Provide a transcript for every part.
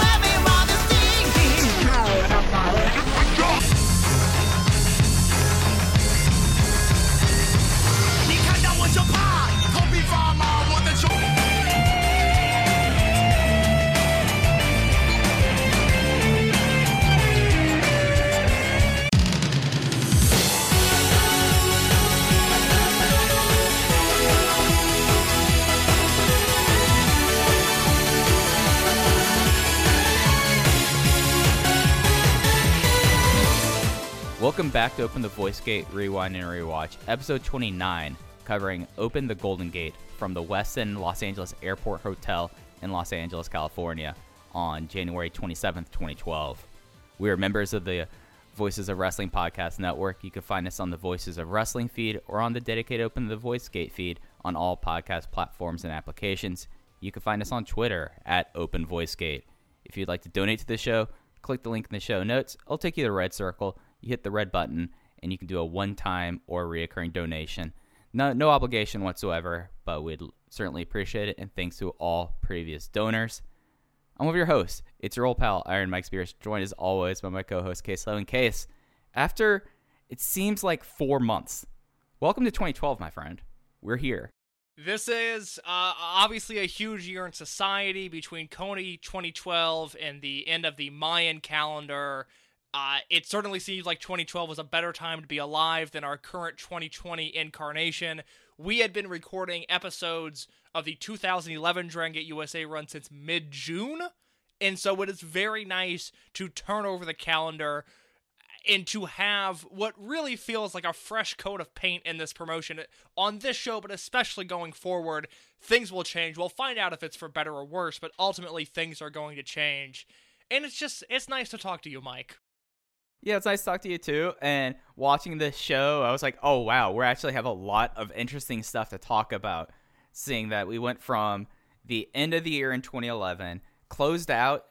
Everyone Welcome back to Open the Voice Gate Rewind and Rewatch, episode 29, covering Open the Golden Gate from the Westin Los Angeles Airport Hotel in Los Angeles, California, on January 27th, 2012. We are members of the Voices of Wrestling Podcast Network. You can find us on the Voices of Wrestling feed or on the dedicated Open the Voice Gate feed on all podcast platforms and applications. You can find us on Twitter at Open Voice Gate. If you'd like to donate to the show, click the link in the show notes. It'll take you to the red circle. You hit the red button, and you can do a one-time or reoccurring donation. No, no obligation whatsoever, but we'd certainly appreciate it. And thanks to all previous donors. I'm of your hosts. It's your old pal Iron Mike Spears, joined as always by my co-host Case Low. And Case, after it seems like four months, welcome to 2012, my friend. We're here. This is uh, obviously a huge year in society between Kony 2012 and the end of the Mayan calendar. Uh, it certainly seems like 2012 was a better time to be alive than our current 2020 incarnation. We had been recording episodes of the 2011 Dragon Gate USA run since mid June, and so it is very nice to turn over the calendar and to have what really feels like a fresh coat of paint in this promotion on this show, but especially going forward, things will change. We'll find out if it's for better or worse, but ultimately things are going to change. And it's just, it's nice to talk to you, Mike. Yeah, it's nice to talk to you too. And watching this show, I was like, oh wow, we actually have a lot of interesting stuff to talk about. Seeing that we went from the end of the year in 2011, closed out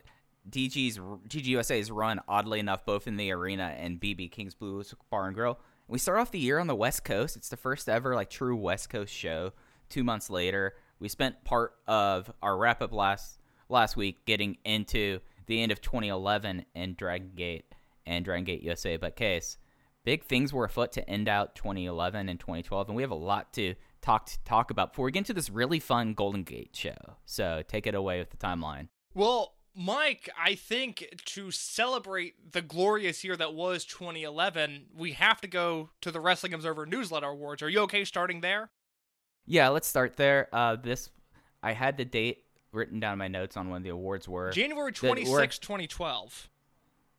DG's DGUSA's run, oddly enough, both in the arena and BB King's Blue Bar and Grill. We start off the year on the West Coast. It's the first ever like true West Coast show. Two months later, we spent part of our wrap up last last week getting into the end of 2011 and Dragon Gate and Dragon Gate USA. But case, big things were afoot to end out 2011 and 2012, and we have a lot to talk to talk about before we get into this really fun Golden Gate show. So take it away with the timeline. Well, Mike, I think to celebrate the glorious year that was 2011, we have to go to the Wrestling Observer Newsletter Awards. Are you okay starting there? Yeah, let's start there. Uh, this I had the date written down in my notes on when the awards were. January that were- 26, 2012.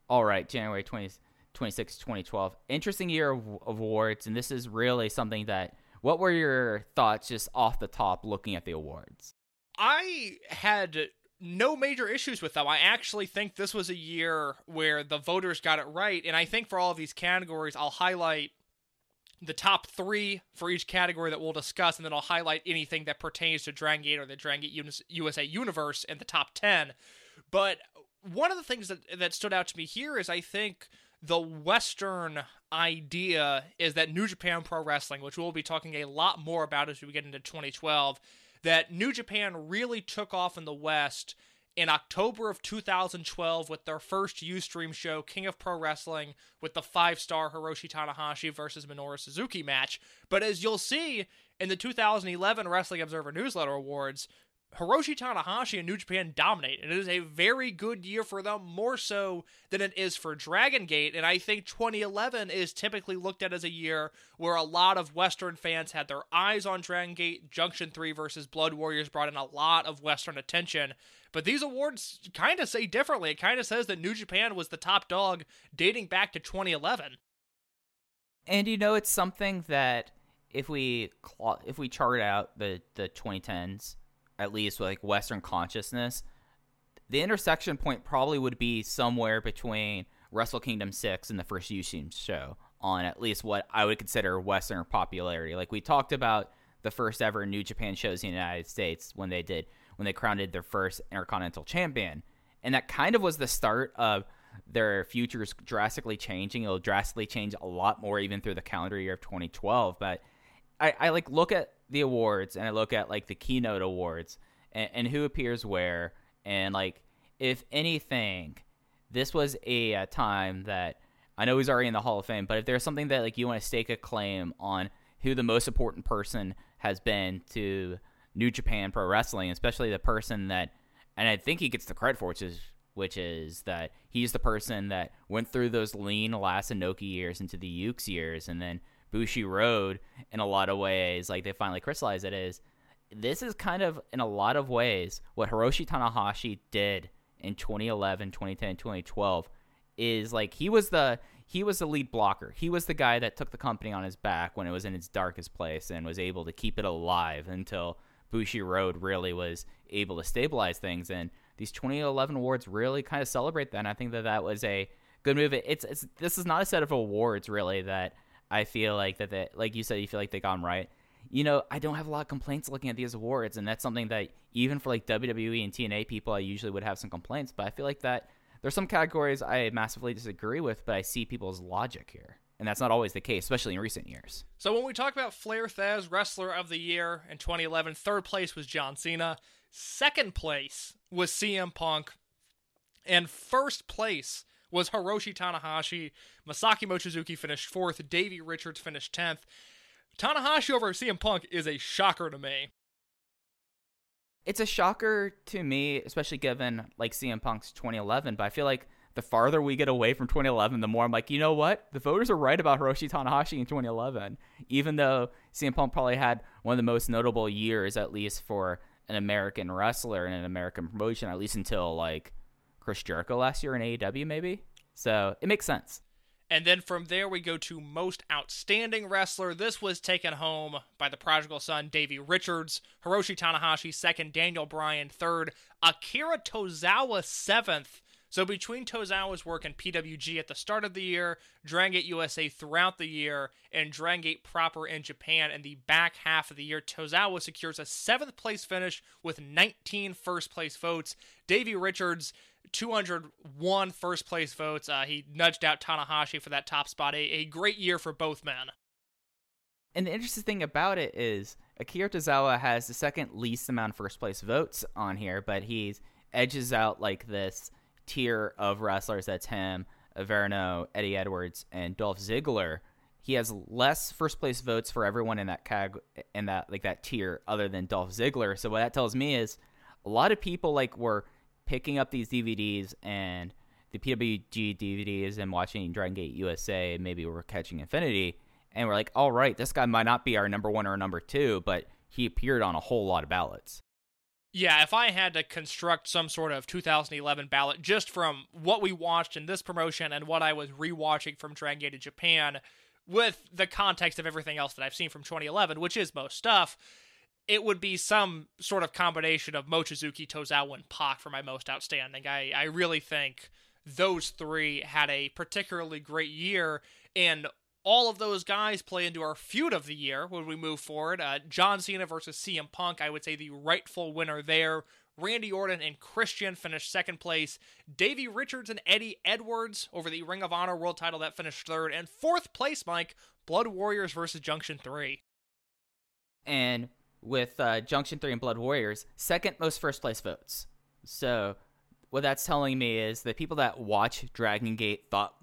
All right, January 20, 26, 2012. Interesting year of, awards, and this is really something that. What were your thoughts just off the top looking at the awards? I had no major issues with them. I actually think this was a year where the voters got it right, and I think for all of these categories, I'll highlight the top three for each category that we'll discuss, and then I'll highlight anything that pertains to Dragon Gate or the Dragon Gate USA universe in the top 10. But one of the things that, that stood out to me here is I think the Western idea is that New Japan Pro Wrestling, which we'll be talking a lot more about as we get into 2012, that New Japan really took off in the West in October of 2012 with their first Ustream show, King of Pro Wrestling, with the five star Hiroshi Tanahashi versus Minoru Suzuki match. But as you'll see in the 2011 Wrestling Observer Newsletter Awards, Hiroshi Tanahashi and New Japan dominate, it is a very good year for them, more so than it is for Dragon Gate. And I think 2011 is typically looked at as a year where a lot of Western fans had their eyes on Dragon Gate. Junction 3 versus Blood Warriors brought in a lot of Western attention. But these awards kind of say differently. It kind of says that New Japan was the top dog dating back to 2011. And you know, it's something that if we if we chart out the the 2010s, at least like Western consciousness, the intersection point probably would be somewhere between Wrestle Kingdom 6 and the first Ustream show on at least what I would consider Western popularity. Like we talked about the first ever New Japan shows in the United States when they did when they crowned their first Intercontinental Champion, and that kind of was the start of their futures drastically changing. It'll drastically change a lot more even through the calendar year of 2012. But I, I like look at the awards and I look at like the keynote awards and, and who appears where, and like if anything, this was a, a time that I know he's already in the Hall of Fame, but if there's something that like you want to stake a claim on who the most important person has been to New Japan Pro Wrestling, especially the person that, and I think he gets the credit for, which is which is that he's the person that went through those lean last Inoki years into the Yuke's years, and then Bushiroad in a lot of ways, like they finally crystallized it is. This is kind of in a lot of ways what Hiroshi Tanahashi did in 2011, 2010, 2012 is like he was the he was the lead blocker. He was the guy that took the company on his back when it was in its darkest place and was able to keep it alive until Bushiroad really was able to stabilize things. And these 2011 awards really kind of celebrate that. And I think that that was a good move. It's it's this is not a set of awards really that I feel like that they, like you said you feel like they got them right. You know, I don't have a lot of complaints looking at these awards, and that's something that even for like WWE and TNA people, I usually would have some complaints. But I feel like that there's some categories I massively disagree with, but I see people's logic here. And that's not always the case, especially in recent years. So when we talk about Flair Thesz Wrestler of the Year in 2011, third place was John Cena, second place was CM Punk, and first place was Hiroshi Tanahashi. Masaki Mochizuki finished fourth. Davey Richards finished 10th. Tanahashi over CM Punk is a shocker to me. It's a shocker to me, especially given like CM Punk's 2011, but I feel like the farther we get away from 2011, the more I'm like, you know what? The voters are right about Hiroshi Tanahashi in 2011. Even though CM Punk probably had one of the most notable years, at least for an American wrestler and an American promotion, at least until like Chris Jericho last year in AEW, maybe. So it makes sense. And then from there, we go to Most Outstanding Wrestler. This was taken home by the prodigal son, Davey Richards. Hiroshi Tanahashi, second. Daniel Bryan, third. Akira Tozawa, seventh. So between Tozawa's work in PWG at the start of the year, Dragon Gate USA throughout the year, and Dragon Gate proper in Japan in the back half of the year, Tozawa secures a seventh place finish with 19 first place votes. Davey Richards 201 first place votes. Uh, he nudged out Tanahashi for that top spot. A, a great year for both men. And the interesting thing about it is Akira Tozawa has the second least amount of first place votes on here, but he edges out like this tier of wrestlers that's him, Averno, Eddie Edwards, and Dolph Ziggler. He has less first place votes for everyone in that cag in that like that tier other than Dolph Ziggler. So what that tells me is a lot of people like were picking up these DVDs and the PWG DVDs and watching Dragon Gate USA, maybe we're catching Infinity, and we're like, all right, this guy might not be our number one or number two, but he appeared on a whole lot of ballots. Yeah, if I had to construct some sort of 2011 ballot just from what we watched in this promotion and what I was rewatching from Dragon Gate in Japan, with the context of everything else that I've seen from 2011, which is most stuff, it would be some sort of combination of Mochizuki, Tozawa, and Pac for my most outstanding. I, I really think those three had a particularly great year, and all of those guys play into our feud of the year when we move forward. Uh, John Cena versus CM Punk, I would say the rightful winner there. Randy Orton and Christian finished second place. Davey Richards and Eddie Edwards over the Ring of Honor World title that finished third. And fourth place, Mike, Blood Warriors versus Junction 3. And with uh, Junction 3 and Blood Warriors, second most first place votes. So, what that's telling me is the people that watch Dragon Gate thought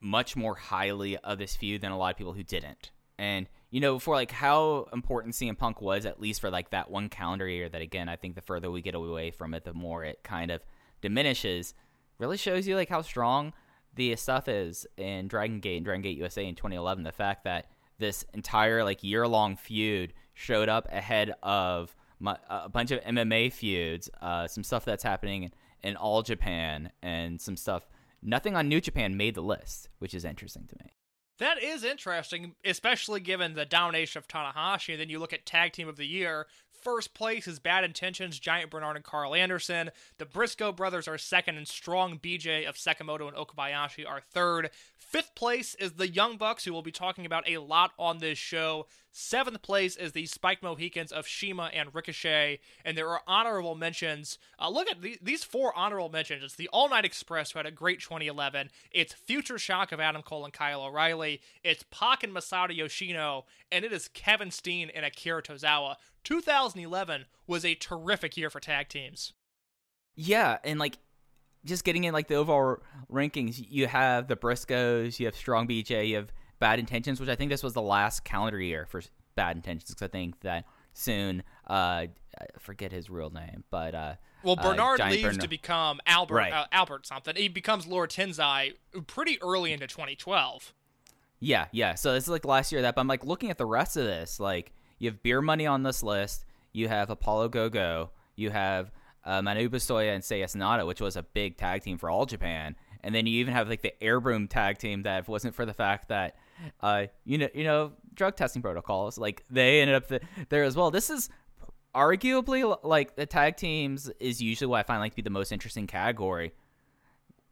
much more highly of this feud than a lot of people who didn't. And, you know, for like how important CM Punk was, at least for like that one calendar year, that again, I think the further we get away from it, the more it kind of diminishes, really shows you like how strong the stuff is in Dragon Gate and Dragon Gate USA in 2011. The fact that this entire like year long feud showed up ahead of my, a bunch of MMA feuds, uh, some stuff that's happening in, in all Japan, and some stuff. Nothing on New Japan made the list, which is interesting to me. That is interesting, especially given the domination of Tanahashi. And then you look at Tag Team of the Year. first place is Bad Intentions, Giant Bernard, and Carl Anderson. The Briscoe brothers are second, and Strong BJ of Sekimoto and Okabayashi are third. Fifth place is the Young Bucks, who we'll be talking about a lot on this show. Seventh place is the Spike Mohicans of CIMA and Ricochet, and there are honorable mentions. Uh, look at the, these four honorable mentions. It's the All Night Express, who had a great 2011. It's Future Shock of Adam Cole and Kyle O'Reilly. It's Pac and Masato Yoshino, and it is Kevin Steen and Akira Tozawa. 2011 was a terrific year for tag teams. Yeah, and like just getting in like the overall rankings, you have the Briscoes, you have Strong BJ, you have Bad Intentions, which I think this was the last calendar year for Bad Intentions because I think that soon, uh, I forget his real name, but uh, Well, uh, Bernard Giant leaves Bernard- to become Albert Right. uh, Albert something. He becomes Lord Tensai pretty early into 2012. Yeah, yeah. So this is like the last year of that. But I'm like looking at the rest of this. Like you have Beer Money on this list. You have Apollo Go Go. You have uh, Manabu Soya and Seiya Sanada, which was a big tag team for all Japan. And then you even have like the Air Boom tag team that if it wasn't for the fact that uh you know you know drug testing protocols like they ended up th- there as well. This is arguably like the tag teams is usually what I find like to be the most interesting category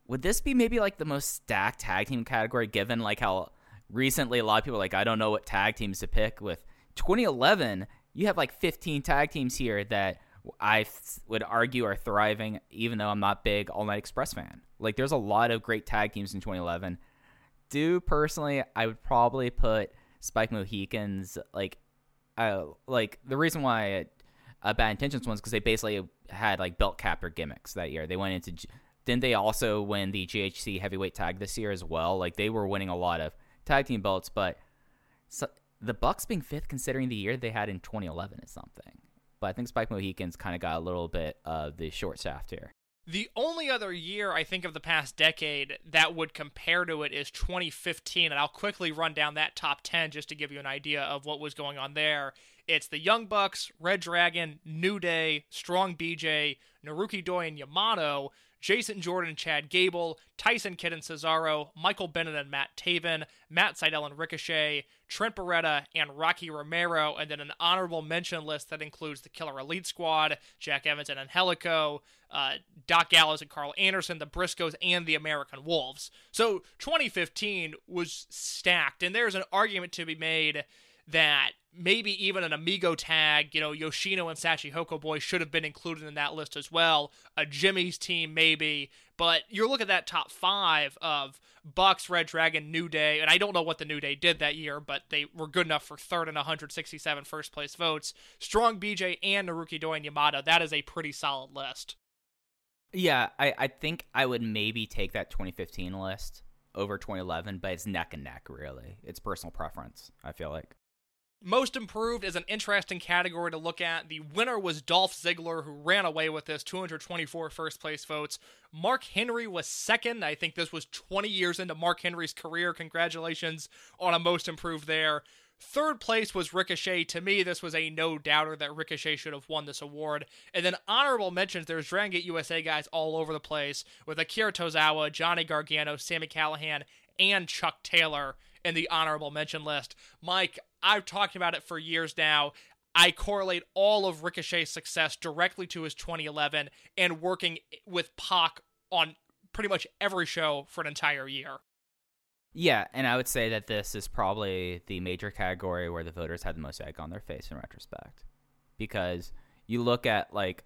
would this be maybe like the most stacked tag team category given like how recently a lot of people like I don't know what tag teams to pick with 2011 you have like 15 tag teams here that I would argue are thriving even though I'm not big All Night Express fan like there's a lot of great tag teams in 2011 do personally I would probably put Spike Mohicans like uh, like the reason why uh, Bad Intentions ones because they basically had like belt captor gimmicks that year. They went into G- didn't they also win the GHC heavyweight tag this year as well? Like they were winning a lot of tag team belts, but so, the Bucks being fifth considering the year they had in 2011 is something. But I think Spike Mohicans kind of got a little bit of the short shaft here. The only other year I think of the past decade that would compare to it is 2015, and I'll quickly run down that top 10 just to give you an idea of what was going on there. It's the Young Bucks, Red Dragon, New Day, Strong BJ, Naruki Doi and Yamato, Jason Jordan and Chad Gable, Tyson Kidd and Cesaro, Michael Bennett and Matt Taven, Matt Sydal and Ricochet, Trent Beretta and Rocky Romero, and then an honorable mention list that includes the Killer Elite Squad, Jack Evans and Angelico, uh, Doc Gallows and Carl Anderson, the Briscoes, and the American Wolves. So 2015 was stacked, and there's an argument to be made that maybe even an Amigo tag, you know, Yoshino and Shachihoko Boy should have been included in that list as well. A Jimmy's team, maybe. But you look at that top five of Bucks, Red Dragon, New Day, and I don't know what the New Day did that year, but they were good enough for third and 167 first place votes. Strong BJ and Naruki Doi and Yamato, that is a pretty solid list. Yeah, I, I think I would maybe take that 2015 list over 2011, but it's neck and neck, really. It's personal preference, I feel like. Most improved is an interesting category to look at. The winner was Dolph Ziggler, who ran away with this 224 first place votes. Mark Henry was second. I think this was 20 years into Mark Henry's career. Congratulations on a most improved there. Third place was Ricochet. To me, this was a no doubter that Ricochet should have won this award. And then honorable mentions there's Dragon Gate USA guys all over the place with Akira Tozawa, Johnny Gargano, Sami Callihan, and Chuck Taylor in the honorable mention list. Mike, I've talked about it for years now. I correlate all of Ricochet's success directly to his 2011 and working with Pac on pretty much every show for an entire year. Yeah, and I would say that this is probably the major category where the voters had the most egg on their face in retrospect. Because you look at like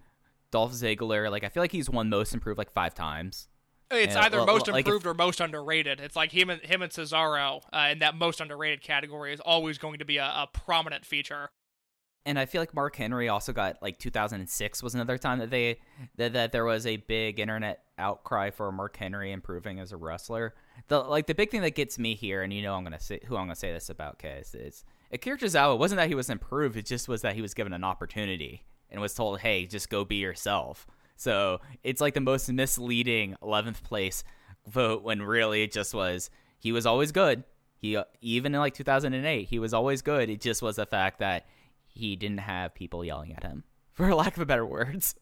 Dolph Ziggler, like I feel like he's won most improved like five times. It's either most like if- improved or most underrated. It's like him and him and Cesaro uh, in that most underrated category is always going to be a, a prominent feature. And I feel like Mark Henry also got like 2006 was another time that they that, that there was a big internet outcry for Mark Henry improving as a wrestler. The like the big thing that gets me here, and you know I'm gonna say who I'm gonna say this about, Case is Akira Tozawa. wasn't that he was improved; it just was that he was given an opportunity and was told, "Hey, just go be yourself." So it's like the most misleading 11th place vote when really it just was he was always good. He uh, even in like 2008 he was always good. It just was the fact that he didn't have people yelling at him, for lack of a better words.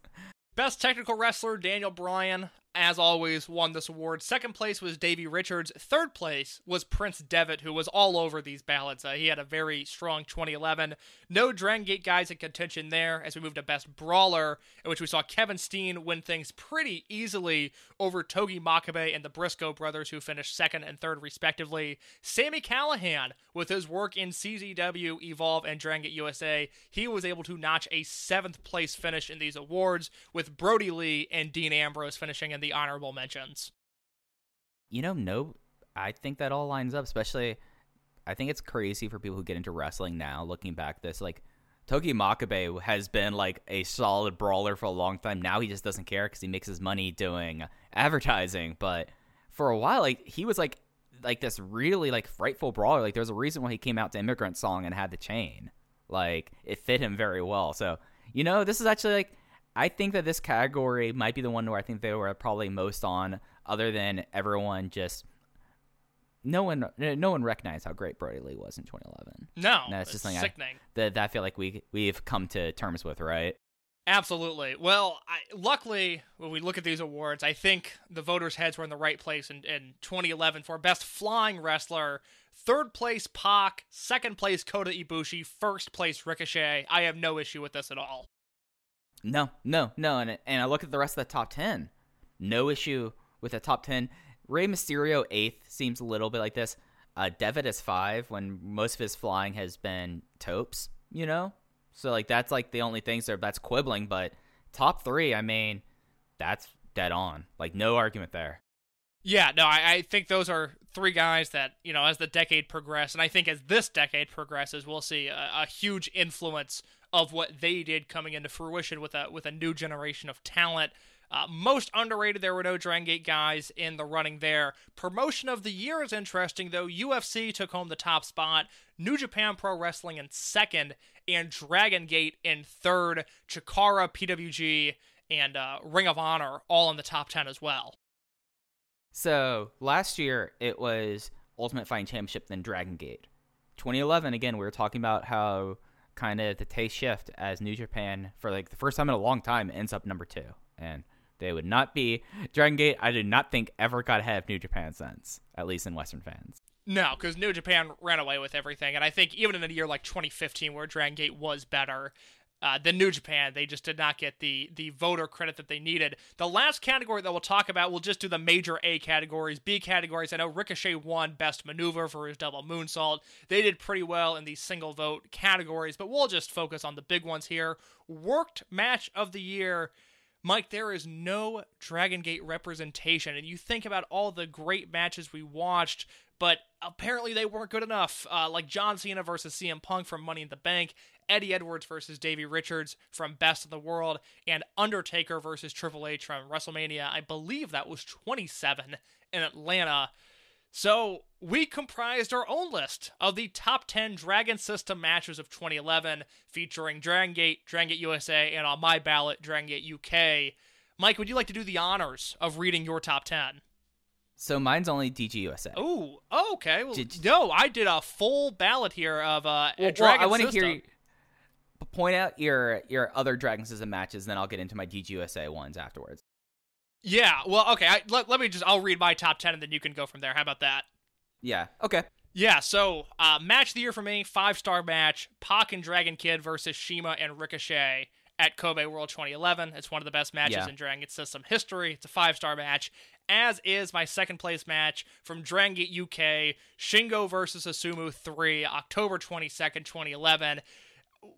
Best technical wrestler Daniel Bryan. As always, won this award. Second place was Davey Richards. Third place was Prince Devitt, who was all over these ballots. Uh, he had a very strong 2011. No Dragon Gate guys in contention there as we moved to Best Brawler, in which we saw Kevin Steen win things pretty easily over Togi Makabe and the Briscoe brothers, who finished second and third respectively. Sami Callihan, with his work in CZW, Evolve, and Dragon Gate USA, he was able to notch a seventh place finish in these awards, with Brodie Lee and Dean Ambrose finishing in the honorable mentions. You know, no, I think that all lines up. Especially, I think it's crazy for people who get into wrestling now. Looking back, this like Togi Makabe has been like a solid brawler for a long time. Now he just doesn't care because he makes his money doing advertising. But for a while, like he was like like this really like frightful brawler. Like there's a reason why he came out to Immigrant Song and had the chain. Like it fit him very well. So you know, this is actually like I think that this category might be the one where I think they were probably most on, other than everyone just no one no one recognized how great Brodie Lee was in 2011. No, No, it's it's just something I- sickening. That that I feel like we we've come to terms with, right? Absolutely. Well, I, luckily, when we look at these awards, I think the voters' heads were in the right place in, in 2011 for Best Flying Wrestler. Third place, Pac. Second place, Kota Ibushi. First place, Ricochet. I have no issue with this at all. No, no, no. And and I look at the rest of the top ten. No issue with the top ten. Rey Mysterio eighth seems a little bit like this. Uh, Devitt is five when most of his flying has been topes. You know, so like that's like the only things there that's quibbling. But top three, I mean, that's dead on. Like no argument there. Yeah, no, I, I think those are three guys that, you know, as the decade progresses, and I think as this decade progresses, we'll see a, a huge influence of what they did coming into fruition with a with a new generation of talent. Uh, most underrated, there were no Dragon Gate guys in the running there. Promotion of the year is interesting, though. UFC took home the top spot, New Japan Pro Wrestling in second, and Dragon Gate in third. Chikara, PWG, and uh, Ring of Honor all in the top 10 as well. So last year it was Ultimate Fighting Championship, then Dragon Gate. 2011, again, we were talking about how kind of the taste shift as New Japan, for like the first time in a long time, ends up number two. And they would not be. Dragon Gate, I do not think ever got ahead of New Japan since, at least in Western fans. No, because New Japan ran away with everything, and I think even in a year like 2015, where Dragon Gate was better uh, than New Japan, they just did not get the the voter credit that they needed. The last category that we'll talk about, we'll just do the major A categories, B categories. I know Ricochet won Best Maneuver for his double moonsault. They did pretty well in these single vote categories, but we'll just focus on the big ones here. Worked match of the year. Mike, there is no Dragon Gate representation, and you think about all the great matches we watched, but apparently they weren't good enough. Uh, like John Cena versus CM Punk from Money in the Bank, Eddie Edwards versus Davey Richards from Best of the World, and Undertaker versus Triple H from WrestleMania. I believe that was 27 in Atlanta. So we comprised our own list of the top 10 Dragon System matches of 2011, featuring Dragon Gate, Dragon Gate USA, and on my ballot, Dragon Gate UK. Mike, would you like to do the honors of reading your top 10? So mine's only DGUSA. Oh, okay. Well, Did- no, I did a full ballot here of uh, Well, well, I want to hear you point out your your other Dragon System matches, and then I'll get into my DGUSA ones afterwards. Yeah, well, okay. I, let, let me just, I'll read my top 10 and then you can go from there. How about that? Yeah. Okay. Yeah, so uh, match of the year for me, five star match: Pac and Dragon Kid versus CIMA and Ricochet at Kobe World 2011. It's one of the best matches Yeah. in Dragon Gate System history. It's a five star match. As is my second place match from Dragon Gate UK: Shingo versus Asumu 3, October 22nd, 2011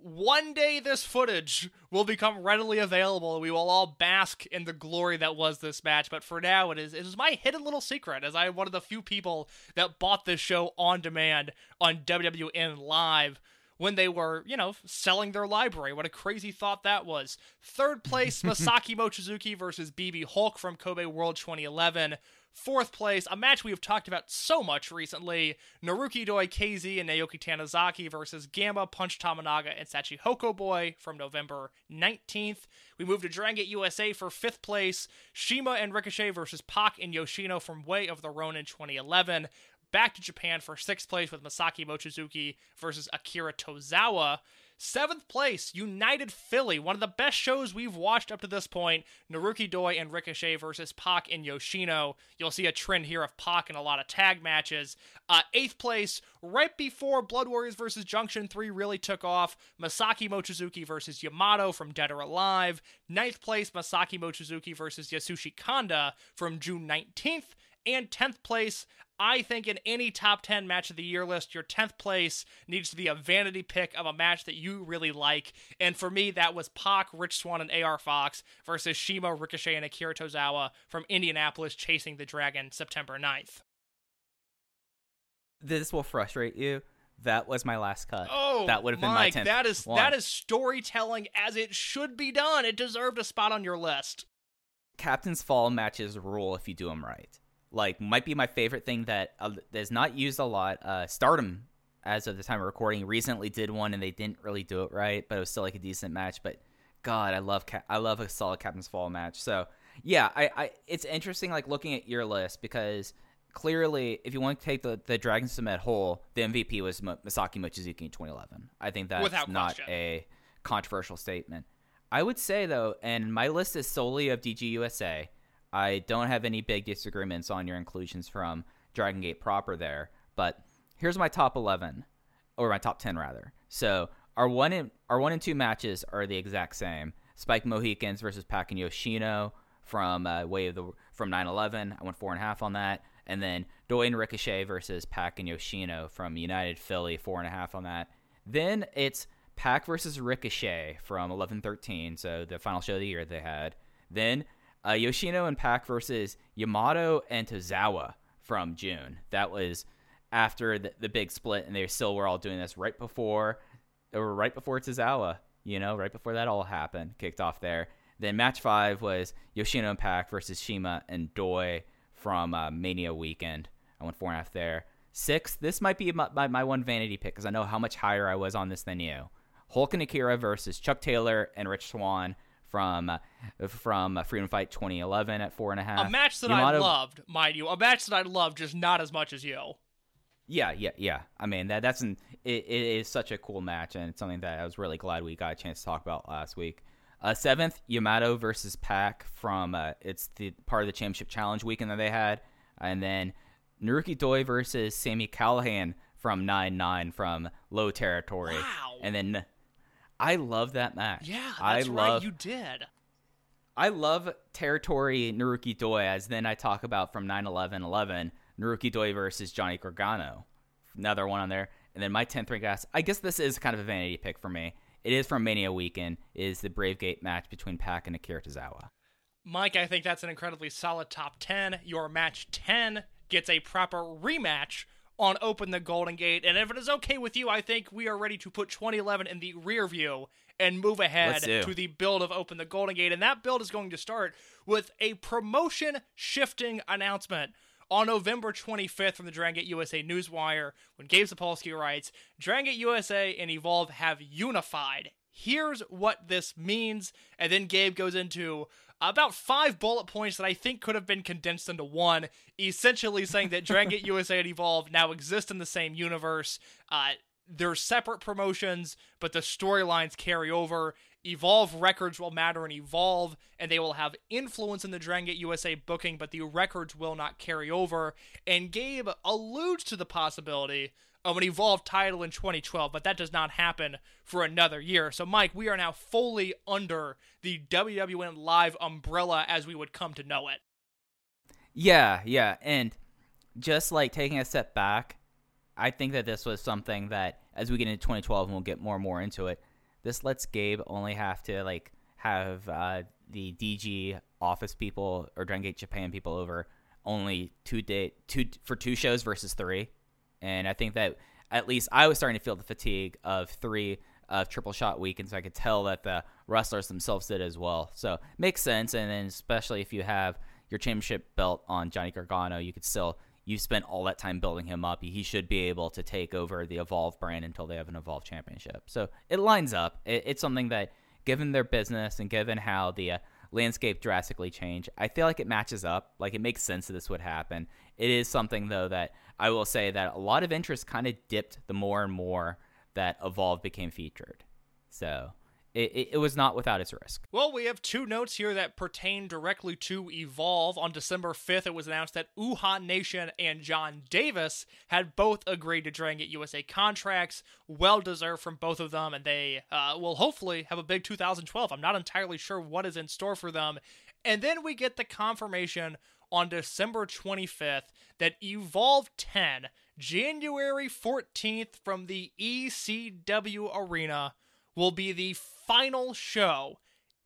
one day this footage will become readily available and we will all bask in the glory that was this match but for now it is it is my hidden little secret as i am one of the few people that bought this show on demand on wwn live when they were, you know, selling their library. What a crazy thought that was. Third place, Masaki Mochizuki versus BB Hulk from Kobe World 2011. Fourth place, a match we have talked about so much recently Naruki Doi KZ and Naoki Tanizaki versus Gamma, Punch Tominaga, and Shachihoko Boy from November 19th. We move to Dragon Gate USA for fifth place CIMA and Ricochet versus Pac and Yoshino from Way of the Ronin 2011. Back to Japan for sixth place with Masaki Mochizuki versus Akira Tozawa. Seventh place, United Philly, one of the best shows we've watched up to this point. Naruki Doi and Ricochet versus Pac and Yoshino. You'll see a trend here of Pac in a lot of tag matches. Uh, eighth place, right before Blood Warriors versus Junction 3 really took off, Masaki Mochizuki versus Yamato from Dead or Alive. Ninth place, Masaki Mochizuki versus Yasushi Kanda from June 19th. And 10th place, I think in any top 10 match of the year list, your 10th place needs to be a vanity pick of a match that you really like. And for me, that was Pac, Rich Swann, and AR Fox versus CIMA, Ricochet, and Akira Tozawa from Indianapolis chasing the Dragon September 9th. This will frustrate you. That was my last cut. Oh, that would have been Mike, my 10th that is one. that is storytelling as it should be done. It deserved a spot on your list. Captain's Fall matches rule if you do them right. Like, might be my favorite thing that uh, is not used a lot. Uh, Stardom, as of the time of recording, recently did one and they didn't really do it right, but it was still like a decent match. But God, I love I love a solid Captain's Fall match. So yeah, I, I it's interesting like looking at your list because clearly, if you want to take the the Dragon System whole, the MVP was M- Masaki Mochizuki in 2011. I think that's Without not question. a controversial statement. I would say though, and my list is solely of DG USA. I don't have any big disagreements on your inclusions from Dragon Gate proper there, but here's my top 11 or my top 10 rather. So, our one and our one and two matches are the exact same. Spike Mohicans versus Pac and Yoshino from uh, Way of the from 9/11. I went four and a half on that, and then Doi and Ricochet versus Pac and Yoshino from United Philly, four and a half on that. Then it's Pac versus Ricochet from 11/13, so the final show of the year they had. Then uh, Yoshino and Pac versus Yamato and Tozawa from June. That was after the, the big split, and they still were all doing this right before, or right before Tozawa. You know, right before that all happened, kicked off there. Then match five was Yoshino and Pac versus CIMA and Doi from uh, Mania weekend. I went four and a half there. Six, this might be my, my, my one vanity pick because I know how much higher I was on this than you. Hulk and Akira versus Chuck Taylor and Rich Swann from uh, from uh, Freedom Fight 2011 at four and a half. A match that I Yamato- loved, mind you, a match that I loved, just not as much as you. Yeah, yeah, yeah. I mean that that's an it, it is such a cool match and it's something that I was really glad we got a chance to talk about last week. Uh, seventh, Yamato versus Pac from uh, it's the part of the championship challenge weekend that they had, and then Naruki Doi versus Sami Callihan from nine nine from Low Territory. Wow. And then I love that match. Yeah, I that's love right. You did. I love territory Naruki Doi, as then I talk about from 9 11 11, Naruki Doi versus Johnny Gargano. Another one on there. And then my 10th rank guys, I guess this is kind of a vanity pick for me. It is from Mania Weekend, is the Brave Gate match between Pac and Akira Tozawa. Mike, I think that's an incredibly solid top 10. Your match 10 gets a proper rematch on Open the Golden Gate. And if it is okay with you, I think we are ready to put 2011 in the rear view and move ahead to the build of Open the Golden Gate. And that build is going to start with a promotion shifting announcement. On November 25th from the Dragon Gate USA Newswire, when Gabe Sapolsky writes, Dragon Gate USA and Evolve have unified. Here's what this means. And then Gabe goes into about five bullet points that I think could have been condensed into one, essentially saying that Dragon Gate USA and Evolve now exist in the same universe. Uh, they're separate promotions, but the storylines carry over. Evolve records will matter in Evolve, and they will have influence in the Dragon Gate USA booking, but the records will not carry over. And Gabe alludes to the possibility of an Evolve title in 2012, but that does not happen for another year. So, Mike, we are now fully under the WWN Live umbrella as we would come to know it. Yeah, yeah. And just like taking a step back, I think that this was something that as we get into 2012 and we'll get more and more into it, this lets Gabe only have to like have uh, the DG office people or Dragon Gate Japan people over only two day two for two shows versus three. And I think that at least I was starting to feel the fatigue of three of triple shot week, and so I could tell that the wrestlers themselves did as well. So makes sense. And then especially if you have your championship belt on Johnny Gargano, you could still you spent all that time building him up. He should be able to take over the Evolve brand until they have an Evolve championship. So it lines up. It, it's something that, given their business and given how the uh, landscape drastically changed, I feel like it matches up. Like it makes sense that this would happen. It is something though that I will say that a lot of interest kind of dipped the more and more that Evolve became featured. So it, it, it was not without its risk. Well, we have two notes here that pertain directly to Evolve. On December 5th, it was announced that Uhaa Nation and John Davis had both agreed to Dragon Gate USA contracts. Well deserved from both of them, and they uh, will hopefully have a big 2012. I'm not entirely sure what is in store for them. And then we get the confirmation on December 25th that Evolve 10, January 14th from the ECW Arena, will be the final show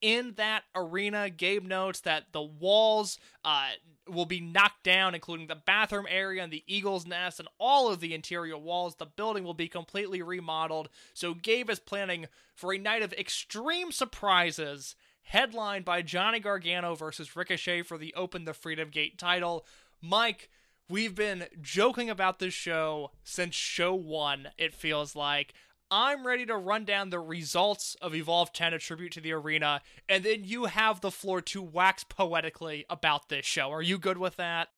in that arena. Gabe notes that the walls uh, will be knocked down, including the bathroom area and the eagle's nest and all of the interior walls. The building will be completely remodeled. So Gabe is planning for a night of extreme surprises, headlined by Johnny Gargano versus Ricochet for the Open the Freedom Gate title. Mike, we've been joking about this show since show one, it feels like. I'm ready to run down the results of Evolve 10, a tribute to the arena, and then you have the floor to wax poetically about this show. Are you good with that?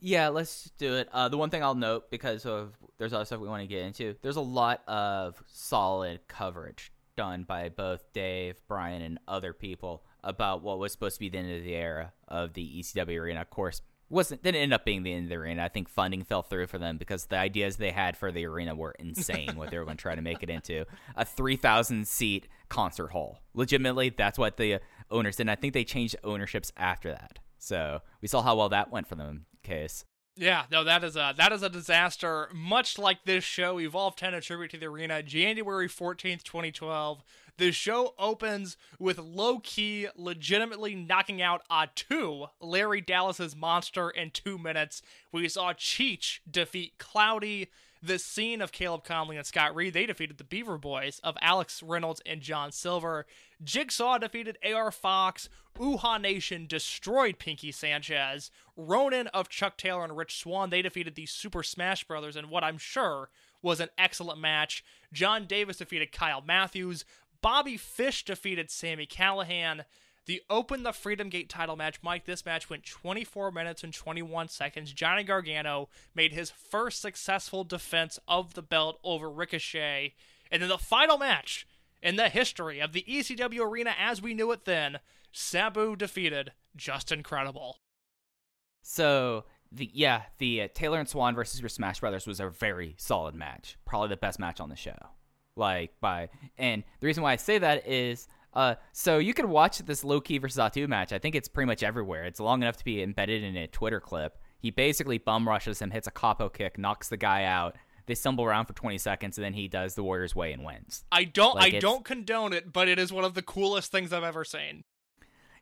Yeah, let's do it. Uh, the one thing I'll note because of there's other stuff we want to get into. There's a lot of solid coverage done by both Dave, Brian, and other people about what was supposed to be the end of the era of the ECW arena. Of course, wasn't didn't end up being the end of the arena. I think funding fell through for them because the ideas they had for the arena were insane. what they were going to try to make it into a three thousand seat concert hall. Legitimately, that's what the owners did. And I think they changed ownerships after that. So we saw how well that went for them. Case. Yeah, no, that is a that is a disaster. Much like this show, Evolve 10 a tribute to the arena, January 14th, 2012. The show opens with Low Ki, legitimately knocking out Atu, Larry Dallas's monster, in two minutes. We saw Cheech defeat Cloudy. The scene of Caleb Konley and Scott Reed, they defeated the Beaver Boys of Alex Reynolds and John Silver. Jigsaw defeated AR Fox. Uhaa Nation destroyed Pinky Sanchez. Ronin of Chuck Taylor and Rich Swann, they defeated the Super Smash Brothers in what I'm sure was an excellent match. John Davis defeated Kyle Matthews. Bobby Fish defeated Sami Callihan. The Open the Freedom Gate title match, Mike, this match went 24 minutes and 21 seconds. Johnny Gargano made his first successful defense of the belt over Ricochet. And then the final match in the history of the ECW arena as we knew it then, Sabu defeated Justin Credible. So the yeah, the uh, Taylor and Swann versus your Smash Brothers was a very solid match. Probably the best match on the show. Like by and the reason why I say that is uh so you can watch this Low Ki versus Atu match. I think it's pretty much everywhere. It's long enough to be embedded in a Twitter clip. He basically bum rushes him, hits a koppo kick, knocks the guy out. They stumble around for 20 seconds, and then he does the Warriors way and wins. I don't Like, I don't condone it, but it is one of the coolest things I've ever seen.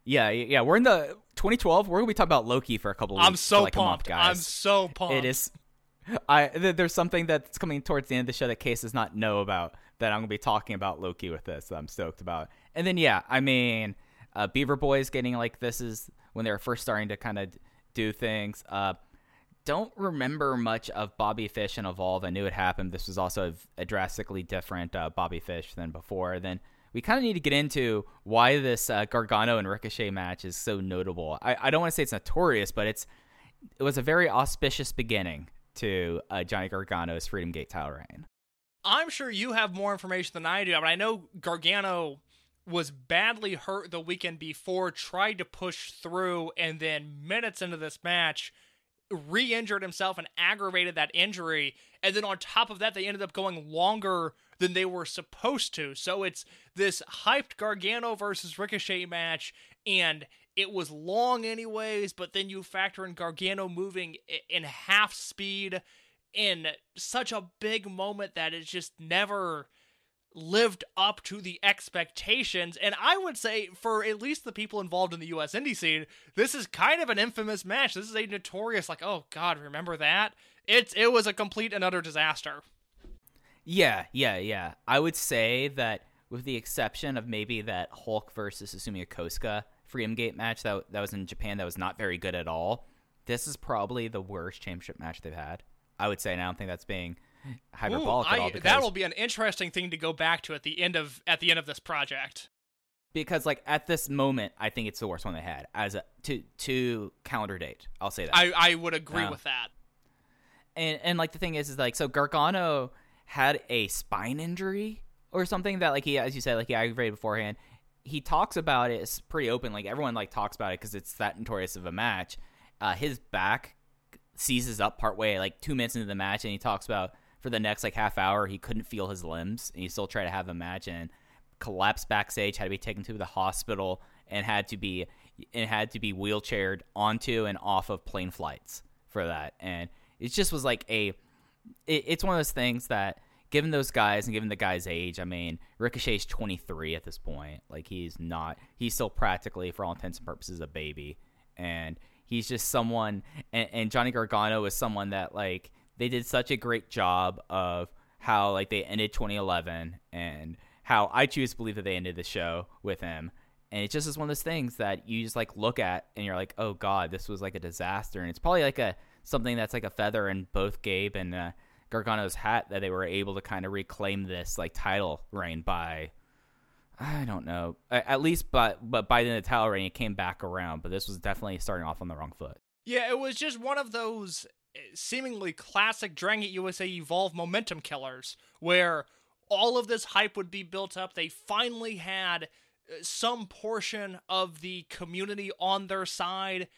Yeah, yeah. We're in the 2012. We're gonna be talking about Low Ki for a couple of I'm weeks, so like month, pumped. guys. I'm so pumped. It is. I th- there's something that's coming towards the end of the show that Case does not know about that I'm gonna be talking about Low Ki with this. That I'm stoked about. And then yeah, I mean, uh, Beaver Boys getting like this is when they were first starting to kind of do things. Uh, don't remember much of Bobby Fish and Evolve. I knew it happened. This was also a drastically different uh, Bobby Fish than before. Then we kind of need to get into why this uh, Gargano and Ricochet match is so notable. I, I don't want to say it's notorious, but it's it was a very auspicious beginning to uh, Johnny Gargano's Freedom Gate title reign. I'm sure you have more information than I do, but I know Gargano was badly hurt the weekend before, tried to push through, and then minutes into this match, re injured himself and aggravated that injury. And then on top of that, they ended up going longer than they were supposed to. So it's this hyped Gargano versus Ricochet match, and it was long anyways, but then you factor in Gargano moving in half speed in such a big moment that it's just never lived up to the expectations. And I would say, for at least the people involved in the US indie scene, this is kind of an infamous match. This is a notorious, like, oh god, remember that? It's it was a complete and utter disaster. Yeah, yeah, yeah. I would say that with the exception of maybe that Hulk versus Susumu Kosuka Freedom Gate match that that was in Japan that was not very good at all. This is probably the worst championship match they've had. I would say, and I don't think that's being Ooh, hyperbolic at all. Because, that will be an interesting thing to go back to at the end of at the end of this project. because like at this moment, I think it's the worst one they had as a to to calendar date. I'll say that. I, I would agree Yeah. with that. and and like the thing is is like so Gargano had a spine injury or something that like he, as you said, like he aggravated beforehand. He talks about it. It's pretty open. Like everyone like talks about it because it's that notorious of a match. Uh, his back seizes up partway, like two minutes into the match, and he talks about for the next like half hour he couldn't feel his limbs, and he still tried to have a match and collapsed backstage, had to be taken to the hospital, and had to be and had to be wheelchaired onto and off of plane flights for that. And it just was like a, it, it's one of those things that given those guys and given the guy's age, I mean, Ricochet's 23 at this point. Like he's not, he's still practically, for all intents and purposes, a baby, and he's just someone. And, and Johnny Gargano is someone that like they did such a great job of how like they ended 2011 and how I choose to believe that they ended the show with him. And it just is one of those things that you just like look at and you're like, oh god, this was like a disaster. And it's probably like a something that's like a feather in both Gabe and uh, Gargano's hat that they were able to kind of reclaim this like title reign by. I don't know. At least, but but by the title reign, it came back around. But this was definitely starting off on the wrong foot. Yeah, it was just one of those eh, seemingly classic Dragon USA Evolve momentum killers where all of this hype would be built up. They finally had uh, some portion of the community on their side,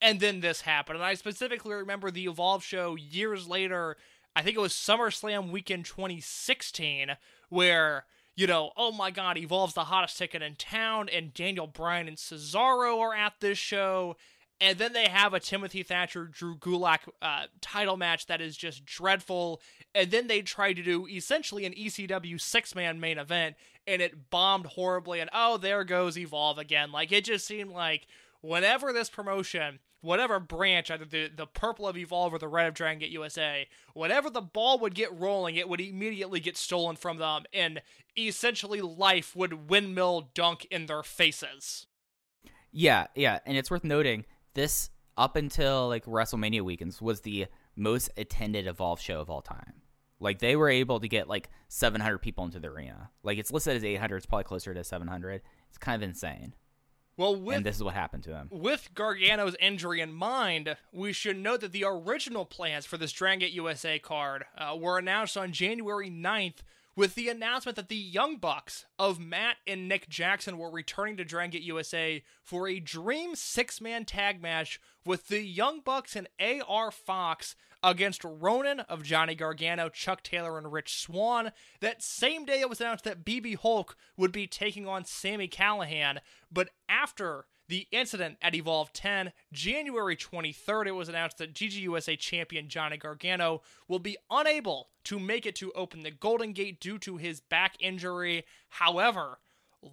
and then this happened. And I specifically remember the Evolve show years later. I think it was SummerSlam weekend 2016, where you know, oh my God, Evolve's the hottest ticket in town, and Daniel Bryan and Cesaro are at this show. And then they have a Timothy Thatcher Drew Gulak uh, title match that is just dreadful. And then they try to do essentially an ECW six man main event, and it bombed horribly. And oh, there goes Evolve again. Like it just seemed like whenever this promotion, whatever branch, either the, the purple of Evolve or the red of Dragon Gate USA, whatever the ball would get rolling, it would immediately get stolen from them, and essentially life would windmill dunk in their faces. Yeah, yeah, and it's worth noting this up until like WrestleMania weekends was the most attended Evolve show of all time. Like they were able to get like 700 people into the arena. Like it's listed as 800, it's probably closer to 700. It's kind of insane. Well, with and this is what happened to him. with Gargano's injury in mind, we should note that the original plans for this Dragon Gate USA card uh, were announced on January 9th with the announcement that the Young Bucks of Matt and Nick Jackson were returning to Dragon Gate USA for a Dream six man tag match with the Young Bucks and AR Fox against Ronin of Johnny Gargano, Chuck Taylor, and Rich Swann. That same day, it was announced that BB Hulk would be taking on Sami Callihan, but after the incident at Evolve 10, January 23rd, it was announced that GGUSA champion Johnny Gargano will be unable to make it to open the Golden Gate due to his back injury. However,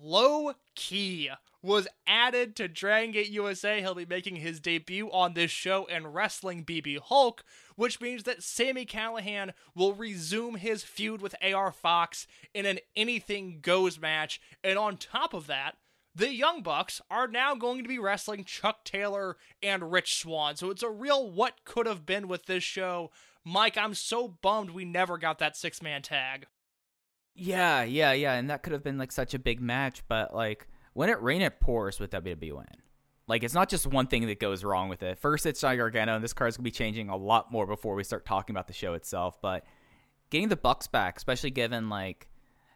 Low Ki was added to Dragon Gate USA. He'll be making his debut on this show and wrestling BB Hulk, which means that Sami Callihan will resume his feud with AR Fox in an anything goes match. And on top of that, the Young Bucks are now going to be wrestling Chuck Taylor and Rich Swann. So it's a real what could have been with this show. Mike, I'm so bummed we never got that six man tag. Yeah, yeah, yeah, and that could have been like such a big match, but like when it rain it pours with WWN. Like it's not just one thing that goes wrong with it. First it's Johnny Gargano, and this card's gonna be changing a lot more before we start talking about the show itself. But getting the Bucks back, especially given like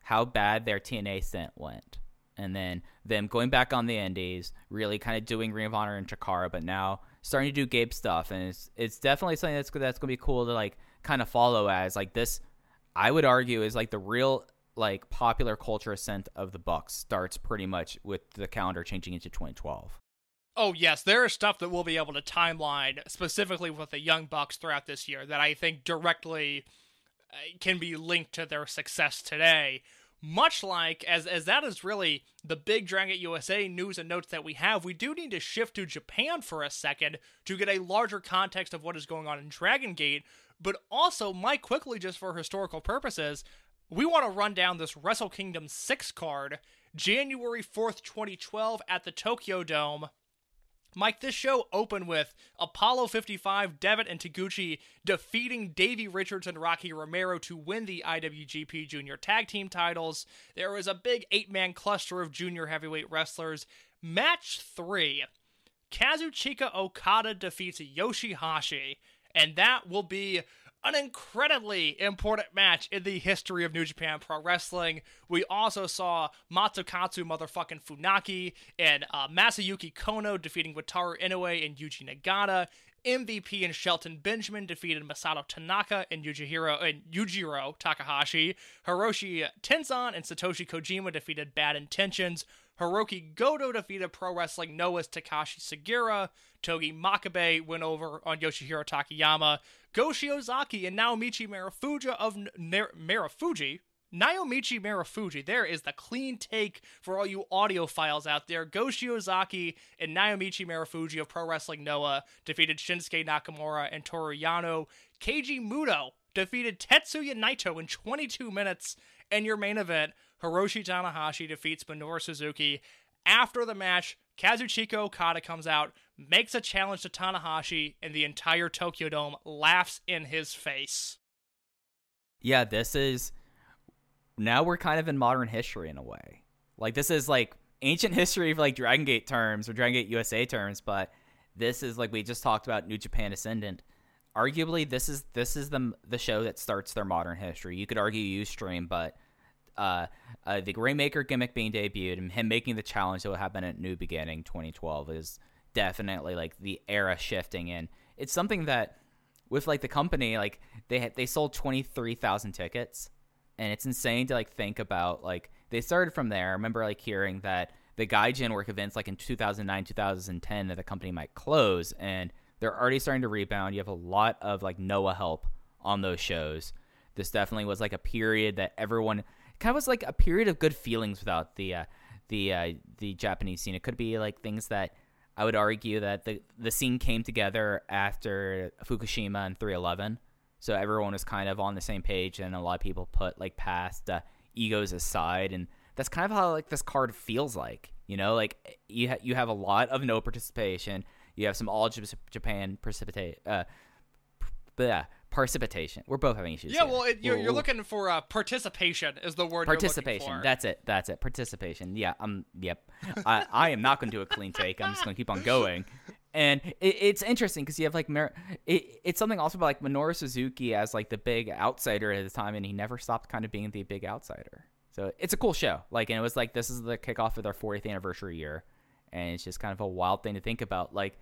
how bad their TNA stint went, and then them going back on the Indies, really kind of doing Ring of Honor and Chikara, but now starting to do Gabe stuff, and it's it's definitely something that's that's gonna be cool to like kind of follow as like this. I would argue is like the real like popular culture ascent of the Bucks starts pretty much with the calendar changing into 2012. Oh yes, there is stuff that we'll be able to timeline specifically with the Young Bucks throughout this year that I think directly uh, can be linked to their success today. Much like as as that is really the big Dragon USA news and notes that we have, we do need to shift to Japan for a second to get a larger context of what is going on in Dragon Gate. But also, Mike, quickly, just for historical purposes, we want to run down this Wrestle Kingdom 6 card, January 4th, 2012, at the Tokyo Dome. Mike, this show opened with Apollo 55, Devitt, and Taguchi defeating Davey Richards and Rocky Romero to win the IWGP Junior Tag Team titles. There was a big eight man cluster of junior heavyweight wrestlers. Match 3 Kazuchika Okada defeats Yoshihashi, and that will be an incredibly important match in the history of New Japan Pro Wrestling. We also saw Masakatsu motherfucking Funaki and uh, Masayuki Kono defeating Wataru Inoue and Yuji Nagata. MVP and Shelton Benjamin defeated Masato Tanaka and Yujihiro and Yujiro Takahashi. Hiroshi Tenzan and Satoshi Kojima defeated Bad Intentions. Hiroki Goto defeated Pro Wrestling Noah's Takashi Sugiura. Togi Makabe went over on Yoshihiro Takayama. Go Shiozaki and Naomichi Marufuji of Marufuji. Naomichi Marufuji. There is the clean take for all you audiophiles out there. Go Shiozaki and Naomichi Marufuji of Pro Wrestling Noah defeated Shinsuke Nakamura and Toru Yano. Keiji Muto defeated Tetsuya Naito in 22 minutes. And your main event, Hiroshi Tanahashi defeats Minoru Suzuki. After the match, Kazuchika Okada comes out, makes a challenge to Tanahashi, and the entire Tokyo Dome laughs in his face. Yeah, this is now we're kind of in modern history in a way. Like this is like ancient history for like Dragon Gate terms or Dragon Gate USA terms, but this is like we just talked about New Japan Ascendant. Arguably, this is this is the the show that starts their modern history. You could argue Ustream, but uh, uh, the Rainmaker gimmick being debuted and him making the challenge that would happen at New Beginning 2012 is definitely like the era shifting and it's something that with like the company like they had they sold 23,000 tickets and it's insane to like think about like they started from there. I remember like hearing that the Gaijin work events like in 2009, 2010 that the company might close and they're already starting to rebound. You have a lot of like Noah help on those shows. This definitely was like a period that everyone kind of was like a period of good feelings without the uh, the uh, the Japanese scene. It could be like things that I would argue that the the scene came together after Fukushima and 311 so everyone was kind of on the same page and a lot of people put like past uh, egos aside and that's kind of how like this card feels like you know like you ha- you have a lot of Noah participation you have some all japan precipitate uh precipitation. We're both having issues Yeah, here. well, it, you're, you're looking for uh, participation is the word. participation You're looking for. that's it. That's it. Participation. Yeah um yep. I, I am not going to do a clean take. I'm just going to keep on going. And it, it's interesting because you have like Mar- it, it's something also about like minoru suzuki as like the big outsider at the time and he never stopped kind of being the big outsider. So it's a cool show. Like and it was like this is the kickoff of their 40th anniversary year and it's just kind of a wild thing to think about like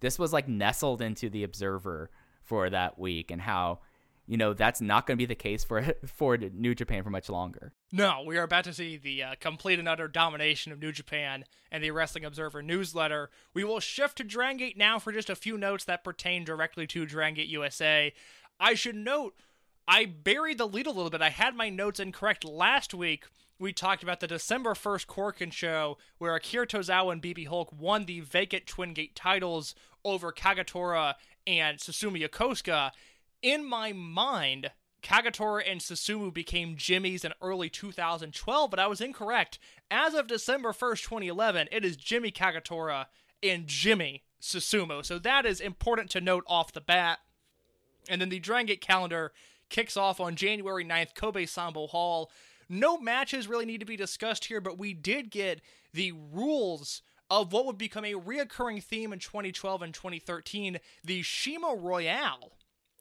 this was like nestled into the observer for that week and how you know that's not going to be the case for for New Japan for much longer. No, we are about to see the uh, complete and utter domination of New Japan and the Wrestling Observer newsletter. We will shift to Dragon Gate now for just a few notes that pertain directly to Dragon Gate USA. I should note, I buried the lead a little bit. I had my notes incorrect last week. We talked about the December 1st Korakuen show where Akira Tozawa and BB Hulk won the vacant Twin Gate titles over Kagetora and Susumu Yokosuka. In my mind, Kagetora and Susumu became Jimmy's in early 2012, but I was incorrect. As of December 1st, 2011, it is Jimmy Kagetora and Jimmy Susumu. So that is important to note off the bat. And then the Dragon Gate calendar kicks off on January 9th, Kobe Sambo Hall. No matches really need to be discussed here, but we did get the rules of what would become a reoccurring theme in 2012 and 2013 the CIMA Royale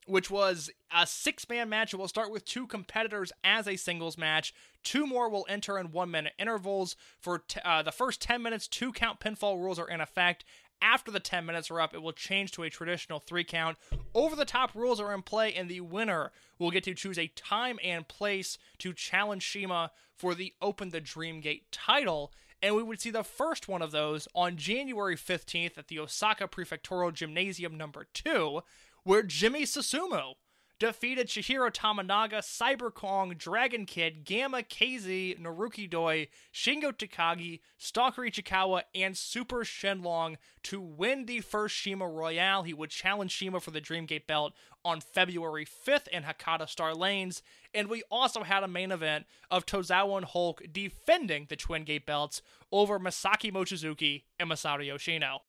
which was a six man match. It will start with two competitors as a singles match. Two more will enter in one minute intervals. For t- uh, the first 10 minutes, two count pinfall rules are in effect. After the 10 minutes are up, it will change to a traditional three count. Over the top rules are in play, and the winner will get to choose a time and place to challenge CIMA for the Open the Dream Gate title. And we would see the first one of those on January 15th at the Osaka Prefectural Gymnasium number 2 where Jimmy Susumu defeated Chihiro Tominaga, Cyber Kong, Dragon Kid, Gamma, KZ, Naruki Doi, Shingo Takagi, Stalker Ichikawa, and Super Shenlong to win the first CIMA Royale. He would challenge CIMA for the Dreamgate belt on February 5th in Hakata Star Lanes. And we also had a main event of Tozawa and Hulk defending the Twin Gate belts over Masaki Mochizuki and Masato Yoshino.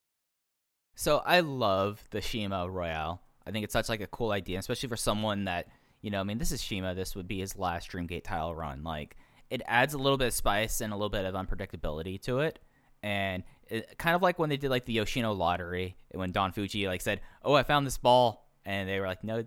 So I love the CIMA Royale. I think it's such like a cool idea, especially for someone that you know. I mean, this is CIMA. This would be his last Dreamgate title run. Like, it adds a little bit of spice and a little bit of unpredictability to it, and it, kind of like when they did like the Yoshino lottery when Don Fuji like said, "Oh, I found this ball," and they were like, "No."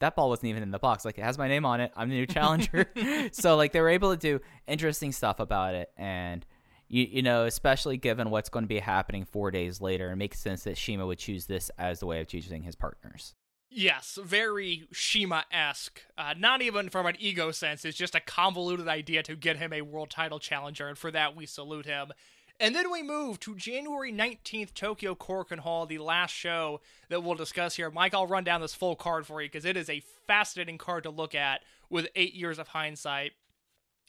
that ball wasn't even in the box. Like it has my name on it. I'm the new challenger. so like they were able to do interesting stuff about it, and you you know especially given what's going to be happening four days later, it makes sense that CIMA would choose this as the way of choosing his partners. Yes, very CIMA esque. Uh, not even from an ego sense. It's just a convoluted idea to get him a world title challenger, and for that we salute him. And then we move to January 19th, Tokyo Korakuen Hall, the last show that we'll discuss here. Mike, I'll run down this full card for you because it is a fascinating card to look at with eight years of hindsight.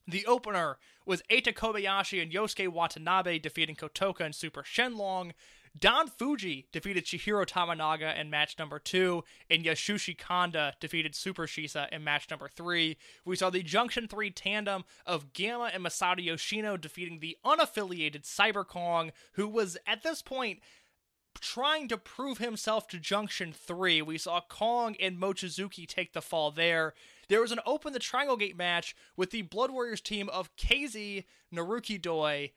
The opener was Eita Kobayashi and Yosuke Watanabe defeating Kotoka and Super Shenlong. Don Fuji defeated Chihiro Tominaga in match number two, and Yasushi Kanda defeated Super Shisa in match number three. We saw the Junction 3 tandem of Gamma and Masato Yoshino defeating the unaffiliated Cyber Kong, who was at this point trying to prove himself to Junction 3. We saw Kong and Mochizuki take the fall there. There was an Open the Triangle Gate match with the Blood Warriors team of KZ, Naruki Doi,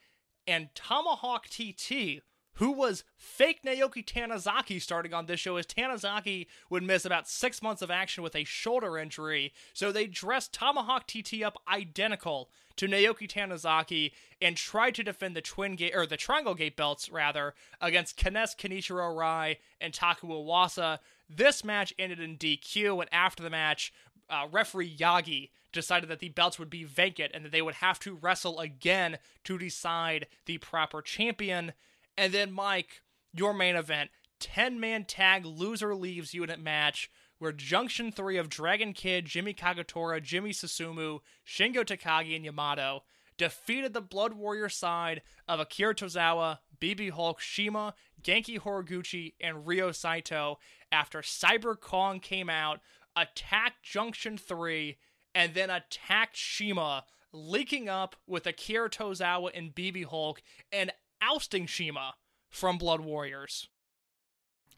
and Tomahawk TT, who was fake Naoki Tanizaki starting on this show, as Tanizaki would miss about six months of action with a shoulder injury. So they dressed Tomahawk TT up identical to Naoki Tanizaki and tried to defend the twin gate or the triangle gate belts rather against Kines Kenichiro Rai and Taku Iwasa. This match ended in DQ, and after the match, uh, referee Yagi decided that the belts would be vacant and that they would have to wrestle again to decide the proper champion. And then, Mike, your main event 10 man tag loser leaves unit match where Junction 3 of Dragon Kid, Jimmy Kagetora, Jimmy Susumu, Shingo Takagi, and Yamato defeated the Blood Warrior side of Akira Tozawa, BB Hulk, CIMA, Genki Horiguchi, and Ryo Saito after Cyber Kong came out, attacked Junction 3, and then attacked CIMA, leaking up with Akira Tozawa and BB Hulk and ousting CIMA from Blood Warriors.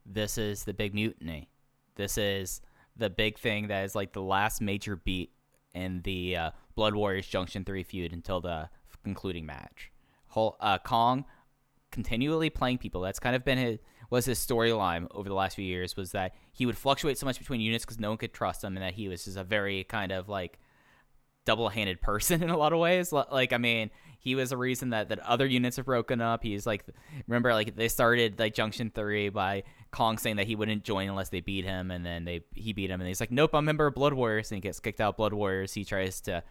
This is the big mutiny. This is the big thing that is like the last major beat in the uh, Blood Warriors Junction 3 feud until the concluding match. Uh, Kong continually playing people. That's kind of been his was his storyline over the last few years was that he would fluctuate so much between units because no one could trust him, and that he was just a very kind of like double-handed person in a lot of ways. Like, I mean, he was a reason that that other units have broken up. He's like, remember, like they started like Junction Three by Kong saying that he wouldn't join unless they beat him, and then they he beat him, and he's like, nope, I'm a member of Blood Warriors, and he gets kicked out of Blood Warriors. He tries to.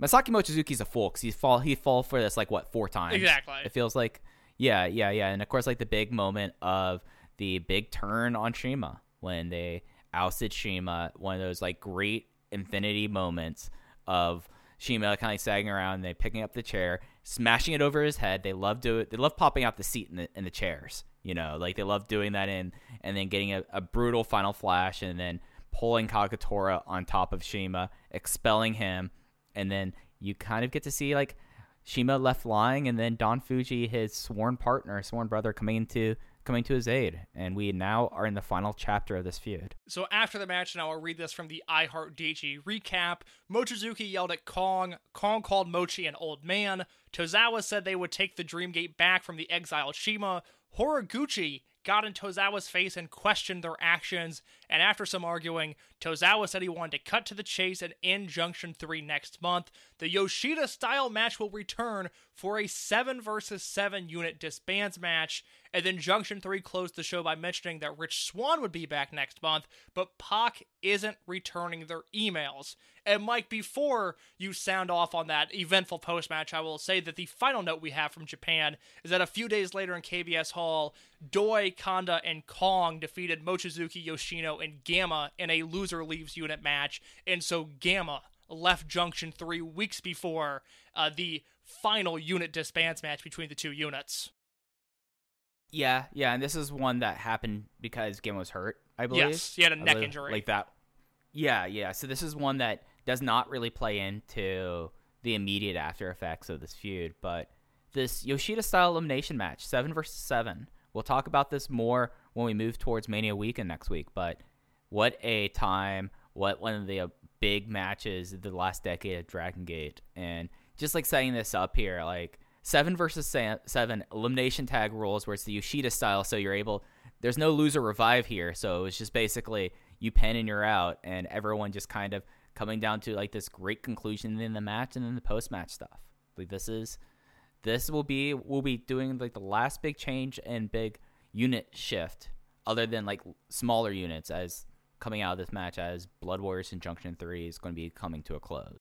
Masaki Mochizuki's a fool because he's fall he fall for this like what four times Exactly. It feels like yeah yeah yeah, and of course like the big moment of the big turn on CIMA when they ousted CIMA, one of those like great infinity moments of CIMA kind of sagging around, and they picking up the chair, smashing it over his head. They love do it. They love popping out the seat in the in the chairs. You know, like they love doing that in, and then getting a, a brutal final flash, and then pulling Kagetora on top of CIMA, expelling him, and then you kind of get to see like CIMA left lying, and then Don Fuji, his sworn partner, sworn brother, coming to coming to his aid, and we now are in the final chapter of this feud. So after the match, now I'll read this from the I Heart recap. Mochizuki yelled at Kong. Kong called Mochi an old man. Tozawa said they would take the Dreamgate back from the exiled CIMA. Horiguchi got in Tozawa's face and questioned their actions. And after some arguing, Tozawa said he wanted to cut to the chase and end Junction 3 next month. The Yoshida style match will return for a 7 versus 7 unit disbands match. And then Junction 3 closed the show by mentioning that Rich Swann would be back next month, but Pac isn't returning their emails. And Mike, before you sound off on that eventful post match, I will say that the final note we have from Japan is that a few days later in KBS Hall, Doi, Kanda, and Kong defeated Mochizuki, Yoshino, and Gamma in a loser leaves unit match. And so Gamma left Junction 3 weeks before uh, the final unit disbands match between the two units. Yeah, yeah, and this is one that happened because Gamma was hurt, I believe. Yes, he had a I neck believe, injury. Like that. Yeah, yeah. So this is one that does not really play into the immediate after effects of this feud, but this Yoshida style elimination match, seven versus seven. We'll talk about this more when we move towards Mania weekend next week, but what a time, what one of the uh, big matches of the last decade of Dragon Gate. And just like setting this up here, like seven versus seven elimination tag rules where it's the Yoshida style, so you're able there's no loser revive here, so it's just basically you pin and you're out, and everyone just kind of coming down to like this great conclusion in the match and then the post match stuff. Like this is this will be we'll be doing like the last big change and big unit shift other than like smaller units as coming out of this match as Blood Warriors Injunction 3 is going to be coming to a close.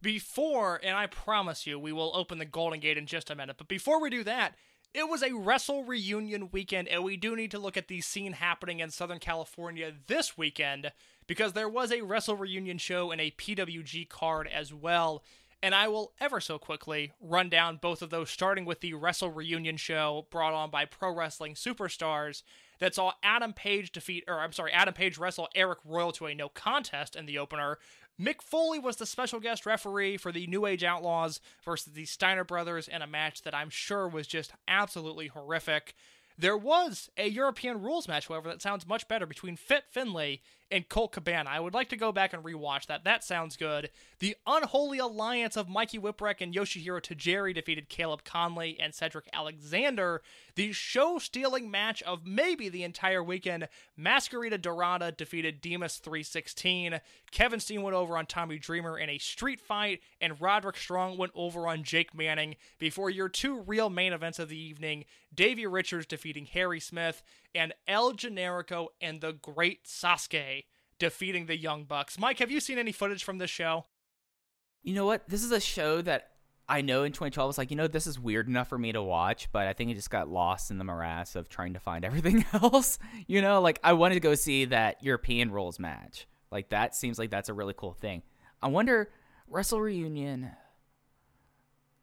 Before, and I promise you, we will open the Golden Gate in just a minute, but before we do that, it was a Wrestle Reunion weekend, and we do need to look at the scene happening in Southern California this weekend because there was a Wrestle Reunion show and a PWG card as well. And I will ever so quickly run down both of those, starting with the Wrestle Reunion show brought on by Pro Wrestling Superstars that saw Adam Page defeat, or I'm sorry, Adam Page wrestle Eric Royal to a no contest in the opener. Mick Foley was the special guest referee for the New Age Outlaws versus the Steiner Brothers in a match that I'm sure was just absolutely horrific. There was a European rules match, however, that sounds much better between Fit Finlay and Colt Cabana. I would like to go back and rewatch that. That sounds good. The unholy alliance of Mikey Whipwreck and Yoshihiro Tajiri defeated Caleb Konley and Cedric Alexander. The show stealing match of maybe the entire weekend, Mascarita Dorada defeated Demus 316. Kevin Steen went over on Tommy Dreamer in a street fight, and Roderick Strong went over on Jake Manning before your two real main events of the evening Davey Richards defeating Harry Smith, and El Generico and the Great Sasuke defeating the Young Bucks. Mike, have you seen any footage from this show? You know what? This is a show that I know in 2012 was like, you know, this is weird enough for me to watch, but I think it just got lost in the morass of trying to find everything else. You know, like I wanted to go see that European rules match. Like that seems like that's a really cool thing. I wonder Wrestle Reunion.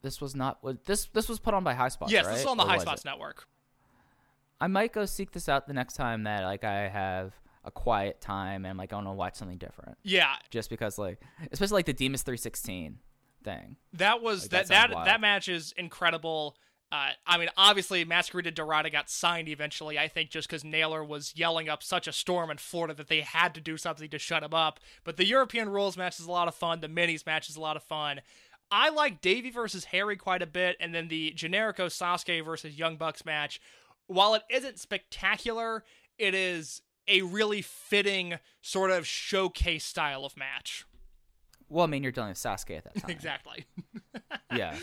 This was not was this this was put on by High Spots. yes, right? this is on the Or High Spots it? Network. I might go seek this out the next time that like I have a quiet time and I'm like I want to watch something different. Yeah, Just because like especially like the Demus 316 thing. that was Like, that that that that match is incredible. Uh, I mean, obviously, Mascarita Dorada got signed eventually. I think just because Naylor was yelling up such a storm in Florida that they had to do something to shut him up. But the European rules match is a lot of fun. The minis match is a lot of fun. I like Davey versus Harry quite a bit, and then the Generico Sasuke versus Young Bucks match. While it isn't spectacular, it is a really fitting sort of showcase style of match. Well, I mean, you're dealing with Sasuke at that time. Exactly. Yeah.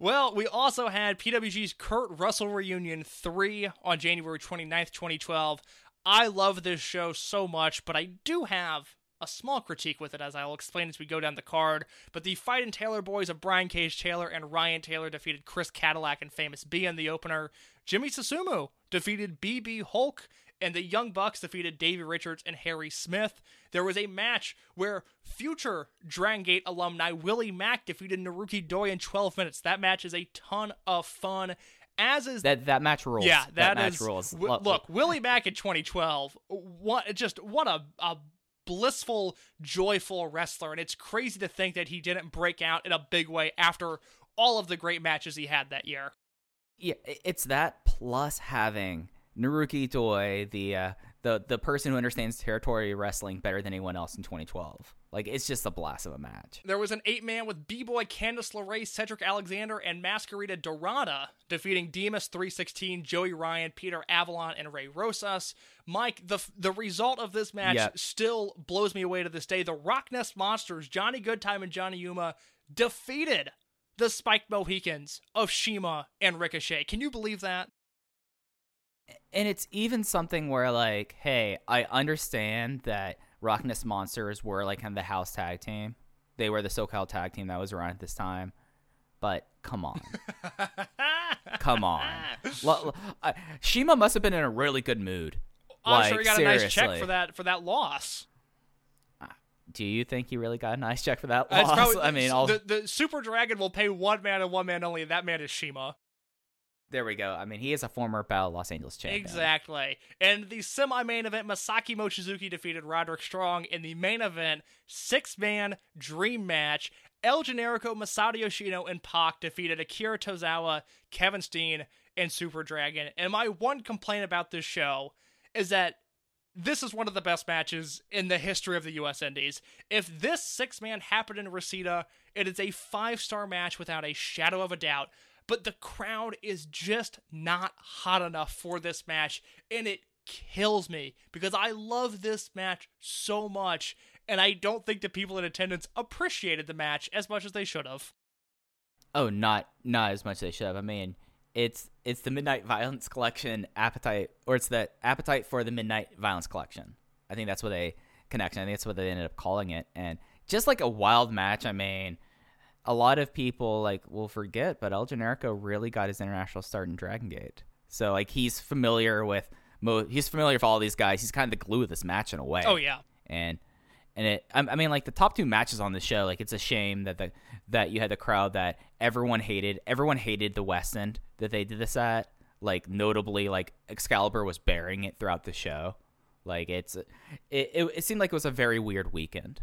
Well, we also had PWG's Kurt Russell Reunion 3 on January 29th, 2012. I love this show so much, but I do have a small critique with it, as I'll explain as we go down the card. But the Fight and Taylor boys of Brian Cage Taylor and Ryan Taylor defeated Chris Cadillac and Famous B in the opener. Jimmy Susumu defeated BB Hulk, and the Young Bucks defeated Davey Richards and Harry Smith. There was a match where future Dragon Gate alumni Willie Mack defeated Naruki Doi in 12 minutes. That match is a ton of fun. As is That that match rules. yeah, that, that match is- rules. w- look, Willie Mack in 2012, what just what a, a blissful, joyful wrestler, and it's crazy to think that he didn't break out in a big way after all of the great matches he had that year. yeah, it's that plus having Naruki Doi, the uh, the the person who understands territory wrestling better than anyone else in 2012. Like it's just a blast of a match. There was an eight man with B Boy, Candice LeRae, Cedric Alexander, and Mascarita Dorada defeating Demus 316, Joey Ryan, Peter Avalon, and Ray Rosas. Mike, the the result of this match Yeah. still blows me away to this day. The RockNES Monsters, Johnny Goodtime and Johnny Yuma, defeated the Spiked Mohicans of CIMA and Ricochet. Can you believe that? And it's even something where like, hey, I understand that RockNES Monsters were like kind of the house tag team. They were the SoCal tag team that was around at this time. But come on. come on. Lo- CIMA must have been in a really good mood. I'm like, sure he got a nice check for that for that loss. Uh, do you think he really got a nice check for that loss? probably- I mean, the the Super Dragon will pay one man and one man only, and that man is CIMA. There we go. I mean, he is a former Battle Los Angeles champion. Exactly. And the semi-main event, Masaki Mochizuki defeated Roderick Strong. In the main event, six-man dream match, El Generico, Masato Yoshino, and Pac defeated Akira Tozawa, Kevin Steen, and Super Dragon. And my one complaint about this show is that this is one of the best matches in the history of the US Indies. If this six man happened in Reseda, it is a five star match without a shadow of a doubt. But the crowd is just not hot enough for this match, and it kills me because I love this match so much, and I don't think the people in attendance appreciated the match as much as they should have. Oh, not not as much as they should have. I mean, it's it's the Midnight Violence Collection appetite, or it's the appetite for the Midnight Violence Collection. I think that's what they connection. I think that's what they ended up calling it. And just like a wild match, I mean, a lot of people like will forget, but El Generico really got his international start in Dragon Gate. So like he's familiar with mo- he's familiar with all these guys. He's kind of the glue of this match in a way. Oh yeah. and and it I, I mean like the top two matches on the show like it's a shame that the that you had the crowd that everyone hated everyone hated the Westin that they did this at like notably like excalibur was bearing it throughout the show like it's it, it, it seemed like it was a very weird weekend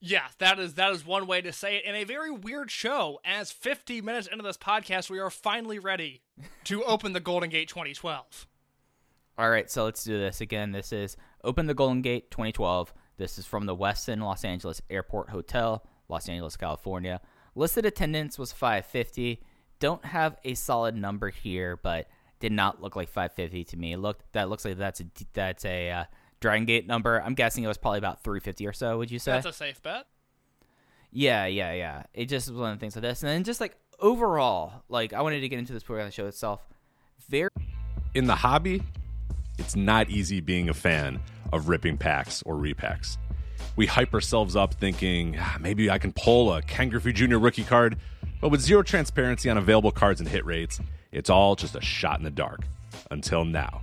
Yeah, that is that is one way to say it. In a very weird show, as 50 minutes into this podcast, we are finally ready to open the Golden Gate 2012. All right, so let's do this again. This is Open the Golden Gate 2012. This is from the Westin Los Angeles Airport Hotel, Los Angeles, California. Listed attendance was 550. Don't have a solid number here, but did not look like 550 to me. Looked that looks like that's a that's a uh, Dragon Gate number. I'm guessing it was probably about 350 or so. Would you say? That's a safe bet. Yeah, yeah, yeah. It just was one of the things like this, and then just like overall, like I wanted to get into this program, the show itself. Very in the hobby, it's not easy being a fan of ripping packs or repacks. We hype ourselves up thinking "Ah, maybe I can pull a Ken Griffey Jr. rookie card, but with zero transparency on available cards and hit rates, it's all just a shot in the dark. Until now.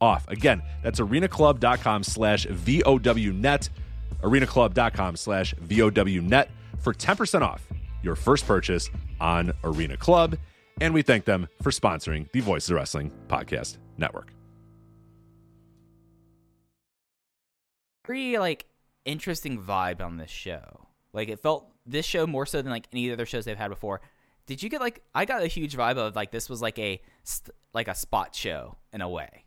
off. Again, that's arenaclub.com slash VOWnet. arenaclub.com slash VOWnet for 10% off your first purchase on Arena Club. And we thank them for sponsoring the Voices of Wrestling Podcast Network. very like interesting vibe on this show. Like it felt this show more so than like any other shows they've had before. Did you get like I got a huge vibe of like this was like a like a spot show in a way.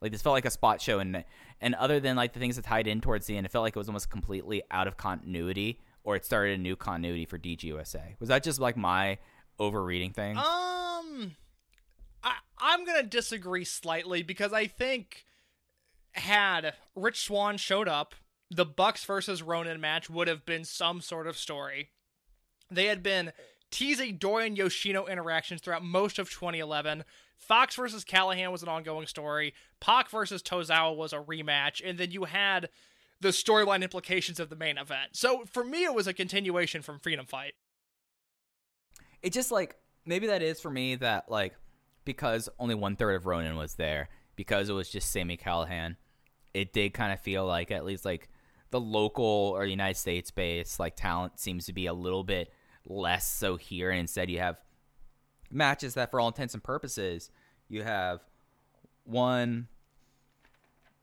Like this felt like a spot show and and other than like the things that tied in towards the end, it felt like it was almost completely out of continuity or it started a new continuity for DGUSA. Was that just like my overreading thing? Um, I I'm gonna disagree slightly because I think had Rich Swan showed up, the Bucks versus Ronin match would have been some sort of story. They had been teasing Dorian Yoshino interactions throughout most of 2011. Fox versus Callihan was an ongoing story. Pac versus Tozawa was a rematch, and then you had the storyline implications of the main event. So for me, it was a continuation from Freedom Fight. it just like maybe that is for me that like because only one third of Ronin was there because it was just Sami Callihan. It did kind of feel like at least like the local or United States based like talent seems to be a little bit less so here, and instead you have matches that, for all intents and purposes, you have one,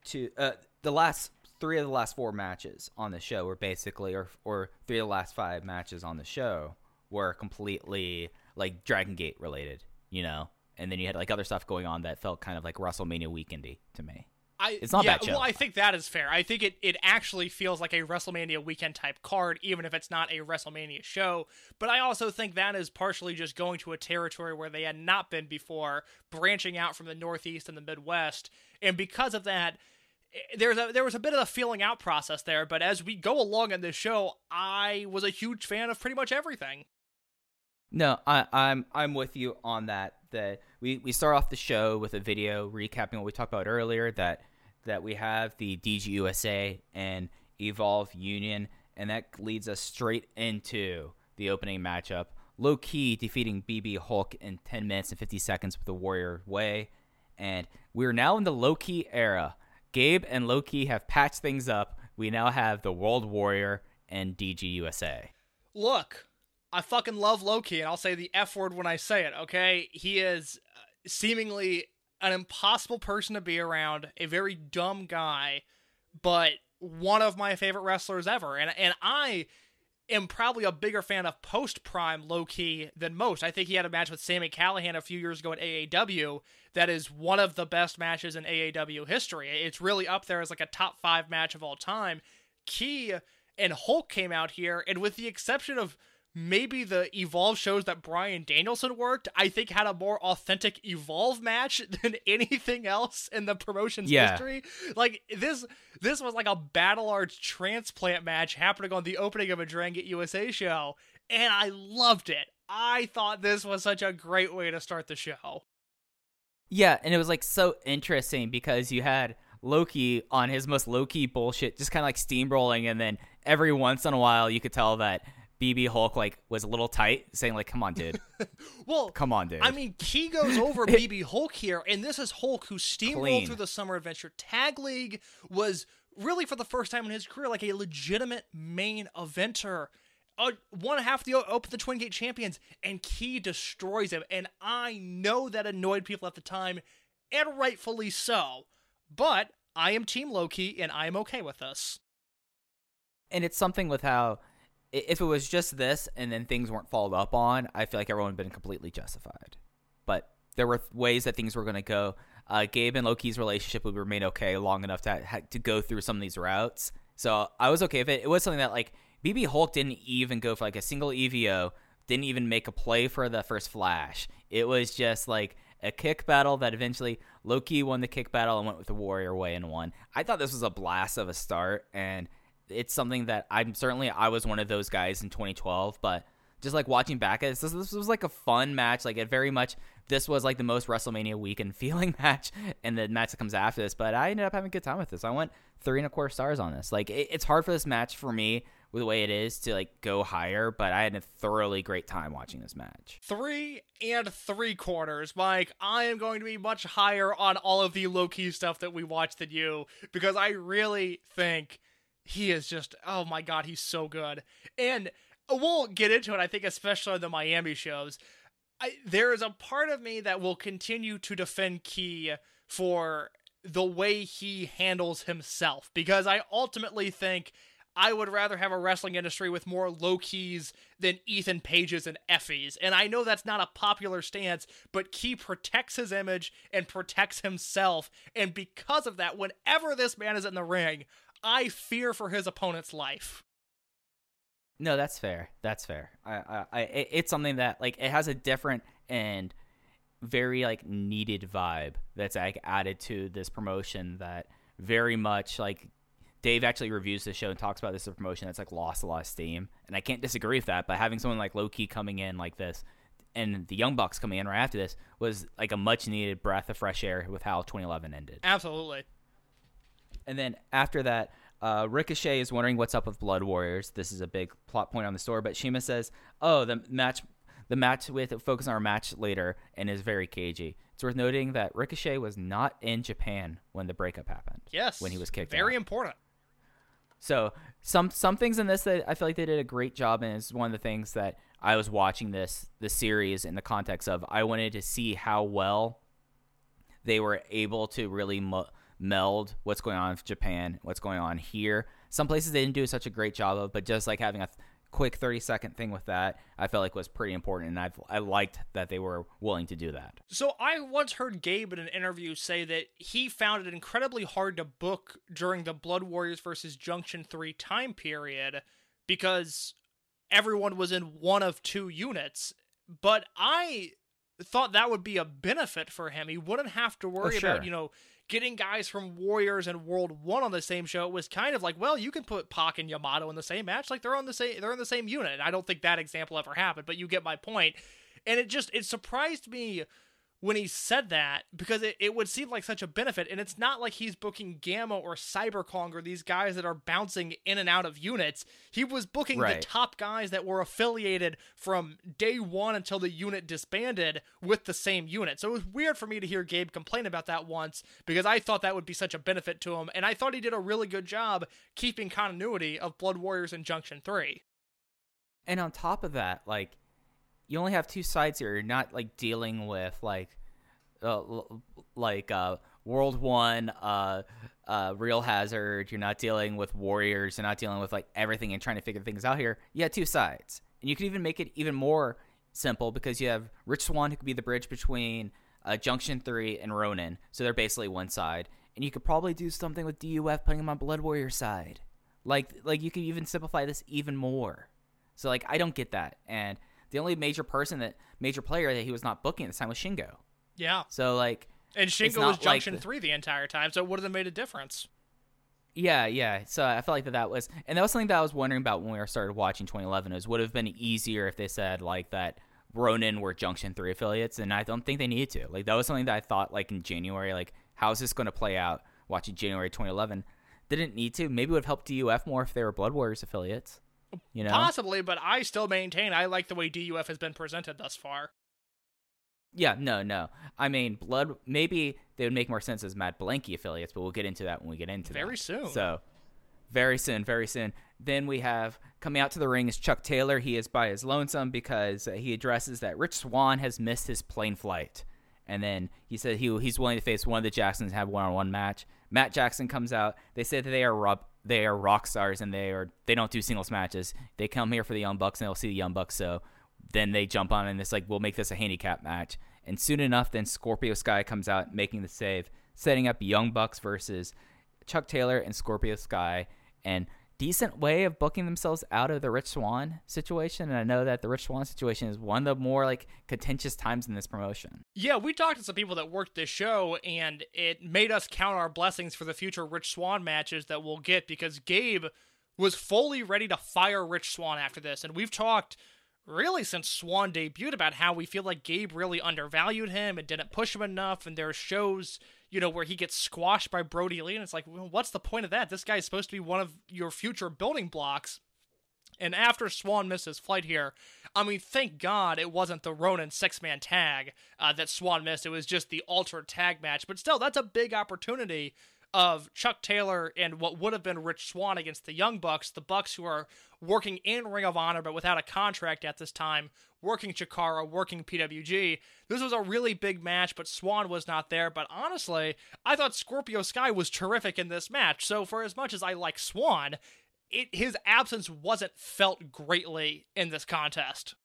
two, uh, the last three of the last four matches on the show were basically, or or three of the last five matches on the show were completely like Dragon Gate related, you know. And then you had like other stuff going on that felt kind of like WrestleMania weekendy to me. I, It's not yeah, bad show. Well, I think that is fair. I think it, it actually feels like a WrestleMania weekend type card, even if it's not a WrestleMania show. But I also think that is partially just going to a territory where they had not been before, branching out from the Northeast and the Midwest. And because of that, eh, there's a there was a bit of a feeling out process there. But as we go along in this show, I was a huge fan of pretty much everything. No, I, I'm I'm with you on that. That we, we start off the show with a video recapping what we talked about earlier. That that we have the DGUSA and Evolve Union, and that leads us straight into the opening matchup. Low Ki defeating BB Hulk in 10 minutes and 50 seconds with the Warrior Way, and we're now in the Low Ki era. Gabe and Low Ki have patched things up. We now have the World Warrior and DGUSA. look, I fucking love Low Ki, and I'll say the F word when I say it, okay? He is uh, seemingly an impossible person to be around, a very dumb guy, but one of my favorite wrestlers ever. And and I am probably a bigger fan of post prime Low Ki than most. I think he had a match with Sami Callihan a few years ago at AAW that is one of the best matches in AAW history. It's really up there as like a top five match of all time. Key and Hulk came out here, and with the exception of maybe the Evolve shows that Bryan Danielson worked, I think had a more authentic Evolve match than anything else in the promotion's Yeah. history. Like this this was like a battle arts transplant match happening on the opening of a Dragon Gate USA show, and I loved it. I thought this was such a great way to start the show. Yeah, and it was like so interesting because you had Low Ki on his most low key bullshit, just kind of like steamrolling, and then every once in a while you could tell that BB Hulk like was a little tight, saying like, "Come on, dude, Well, come on, dude." I mean, Key goes over BB Hulk here, and this is Hulk who steamrolled Clean. through the Summer Adventure Tag League, was really for the first time in his career like a legitimate main eventer. Uh, one half the Open the Twin Gate champions, and Key destroys him. And I know that annoyed people at the time, and rightfully so. But I am Team Low Ki, and I am okay with this. and it's something with how if it was just this and then things weren't followed up on, I feel like everyone have been completely justified. But there were ways that things were going to go. Uh, Gabe and Low Ki's relationship would remain okay long enough to to go through some of these routes. So I was okay with it. It was something that like BB Hulk didn't even go for like a single EVO, didn't even make a play for the first flash. It was just like a kick battle that eventually Low Ki won the kick battle and went with the Warrior Way and won. I thought this was a blast of a start and it's something that I'm certainly I was one of those guys in 2012, but just like watching back at this, this, was like a fun match. Like it very much this was like the most WrestleMania weekend feeling match, and the match that comes after this. But I ended up having a good time with this. I went three and a quarter stars on this. Like it, it's hard for this match for me with the way it is to like go higher, but I had a thoroughly great time watching this match. Three and three quarters, Mike. I am going to be much higher on all of the Low Ki stuff that we watched than you because I really think he is just, oh my god, he's so good. And we'll get into it, I think, especially on the Miami shows. I, there is a part of me that will continue to defend Key for the way he handles himself because I ultimately think I would rather have a wrestling industry with more Low Kis than Ethan Pages and Effies. And I know that's not a popular stance, but Key protects his image and protects himself. And because of that, whenever this man is in the ring, I fear for his opponent's life. No, that's fair. That's fair. I, I, I, it's something that like it has a different and very like needed vibe that's like added to this promotion that very much like Dave actually reviews the show and talks about this as a promotion that's like lost a lot of steam, and I can't disagree with that. But having someone like Low Ki coming in like this, and the Young Bucks coming in right after this was like a much needed breath of fresh air with how 2011 ended. Absolutely. And then after that, Uh, Ricochet is wondering what's up with Blood Warriors. This is a big plot point on the story, but CIMA says, "Oh, the match, the match with focus on our match later, and is very cagey." It's worth noting that Ricochet was not in Japan when the breakup happened. Yes. when he was kicked out. Very out. important. So some some things in this that I feel like they did a great job, and is one of the things that I was watching this the series in the context of I wanted to see how well they were able to really mu- meld what's going on in Japan, what's going on here. Some places they didn't do such a great job of, but just like having a th- quick 30 second thing with that, I felt like was pretty important, and I I liked that they were willing to do that. So I once heard Gabe in an interview say that he found it incredibly hard to book during the Blood Warriors versus Junction 3 time period because everyone was in one of two units. But I thought that would be a benefit for him. He wouldn't have to worry oh, sure. about, you know, getting guys from Warriors and World 1 on the same show. Was kind of like, well, you can put Pac and Yamato in the same match like they're on the same they're in the same unit. And I don't think that example ever happened, but you get my point. And it just it surprised me when he said that because it, it would seem like such a benefit and it's not like he's booking gamma or Cyber Kong or these guys that are bouncing in and out of units. He was booking Right. the top guys that were affiliated from day one until the unit disbanded with the same unit. So it was weird for me to hear gabe complain about that once because i thought that would be such a benefit to him and i thought he did a really good job keeping continuity of blood warriors and junction 3 And on top of that, like you only have two sides here. You're not like dealing with like uh, like uh World 1 uh uh Real Hazard, you're not dealing with Warriors, you're not dealing with like everything and trying to figure things out here. You have two sides. And you could even make it even more simple because you have Rich Swann who could be the bridge between uh, Junction 3 and Ronin. So they're basically one side. And you could probably do something with DUF putting them on Blood Warrior side. Like like you could even simplify this even more. So like I don't get that. And the only major person that major player that he was not booking at this time was Shingo. yeah So like and shingo was like junction the- 3 the entire time so it would have made a difference yeah, yeah. So I felt like that that was and that was something that I was wondering about when we started watching 2011 is would have been easier if they said like that Ronin were Junction 3 affiliates and I don't think they needed to. Like that was something that I thought like in January like how is this going to play out watching January 2011 didn't need to. Maybe it would have helped DUF more if they were Blood Warriors affiliates. You know? Possibly, but I still maintain I like the way DUF has been presented thus far. Yeah, no, no. I mean, Blood. Maybe they would make more sense as Mad Blankey affiliates, but we'll get into that when we get into that. Very soon. So, very soon, very soon. Then we have coming out to the ring is Chuck Taylor. He is by his lonesome because he addresses that Rich Swann has missed his plane flight, and then he said he he's willing to face one of the Jacksons and have one on one match. Matt Jackson comes out. They say that they are rob- they are rock stars and they are they don't do singles matches. They come here for the Young Bucks and they'll see the Young Bucks. So then they jump on and it's like we'll make this a handicap match. And soon enough, then Scorpio Sky comes out making the save, setting up Young Bucks versus Chuck Taylor and Scorpio Sky, and decent way of booking themselves out of the Rich Swann situation. And I know that the Rich Swann situation is one of the more like contentious times in this promotion. Yeah, we talked to some people that worked this show, and it made us count our blessings for the future Rich Swann matches that we'll get because Gabe was fully ready to fire Rich Swann after this. And we've talked really since Swann debuted about how we feel like Gabe really undervalued him and didn't push him enough. And there are shows, you know, where he gets squashed by Brodie Lee, and it's like, well, what's the point of that? This guy is supposed to be one of your future building blocks. And after Swann missed his flight here, I mean, thank God it wasn't the Ronin six man tag uh, that Swann missed. It was just the altered tag match. But still, that's a big opportunity of Chuck Taylor and what would have been Rich Swann against the Young Bucks, the Bucks who are working in Ring of Honor but without a contract at this time, working Chikara, working PWG. This was a really big match, but Swann was not there. But honestly, I thought Scorpio Sky was terrific in this match. So for as much as I like Swann, it, his absence wasn't felt greatly in this contest.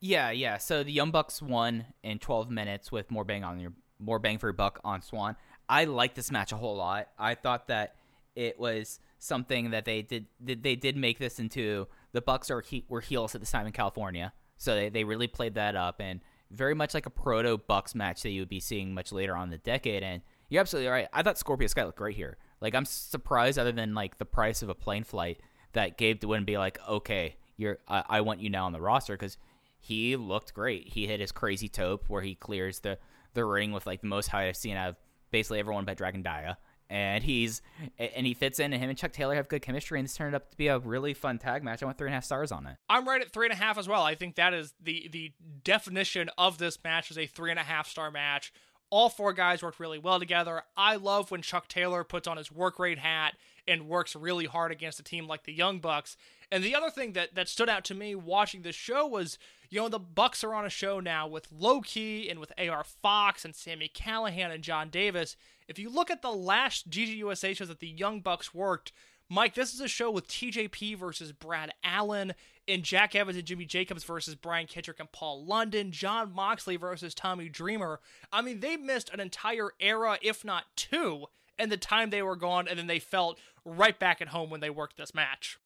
Yeah, yeah. So the Young Bucks won in 12 minutes with more bang on your more bang for your buck on Swann. I like this match a whole lot. I thought that it was something that they did, they did make this into the Bucks are he, were heels at this time in California. So they, they really played that up and very much like a proto Bucks match that you would be seeing much later on in the decade and you're absolutely right. I thought Scorpio Sky looked great here. Like I'm surprised other than like the price of a plane flight that Gabe wouldn't be like, "Okay, you're I, I want you now on the roster cuz he looked great. He hit his crazy tope where he clears the the ring with like the most height I've seen out of basically everyone but Dragon Dia. and he's and he fits in, and him and Chuck Taylor have good chemistry, and this turned up to be a really fun tag match. I went three and a half stars on it. I'm right at three and a half as well. I think that is the the definition of this match is a three and a half star match. All four guys worked really well together. I love when Chuck Taylor puts on his work rate hat and works really hard against a team like the Young Bucks. And the other thing that, that stood out to me watching this show was, you know, the Bucks are on a show now with Low Ki and with AR Fox and Sami Callihan and Jon Davis. If you look at the last DGUSA shows that the Young Bucks worked, Mike, this is a show with TJP versus Brad Allen, and Jack Evans and Jimmy Jacobs versus Brian Kendrick and Paul London, Jon Moxley versus Tommy Dreamer. I mean, they missed an entire era, if not two, in the time they were gone, and then they felt right back at home when they worked this match.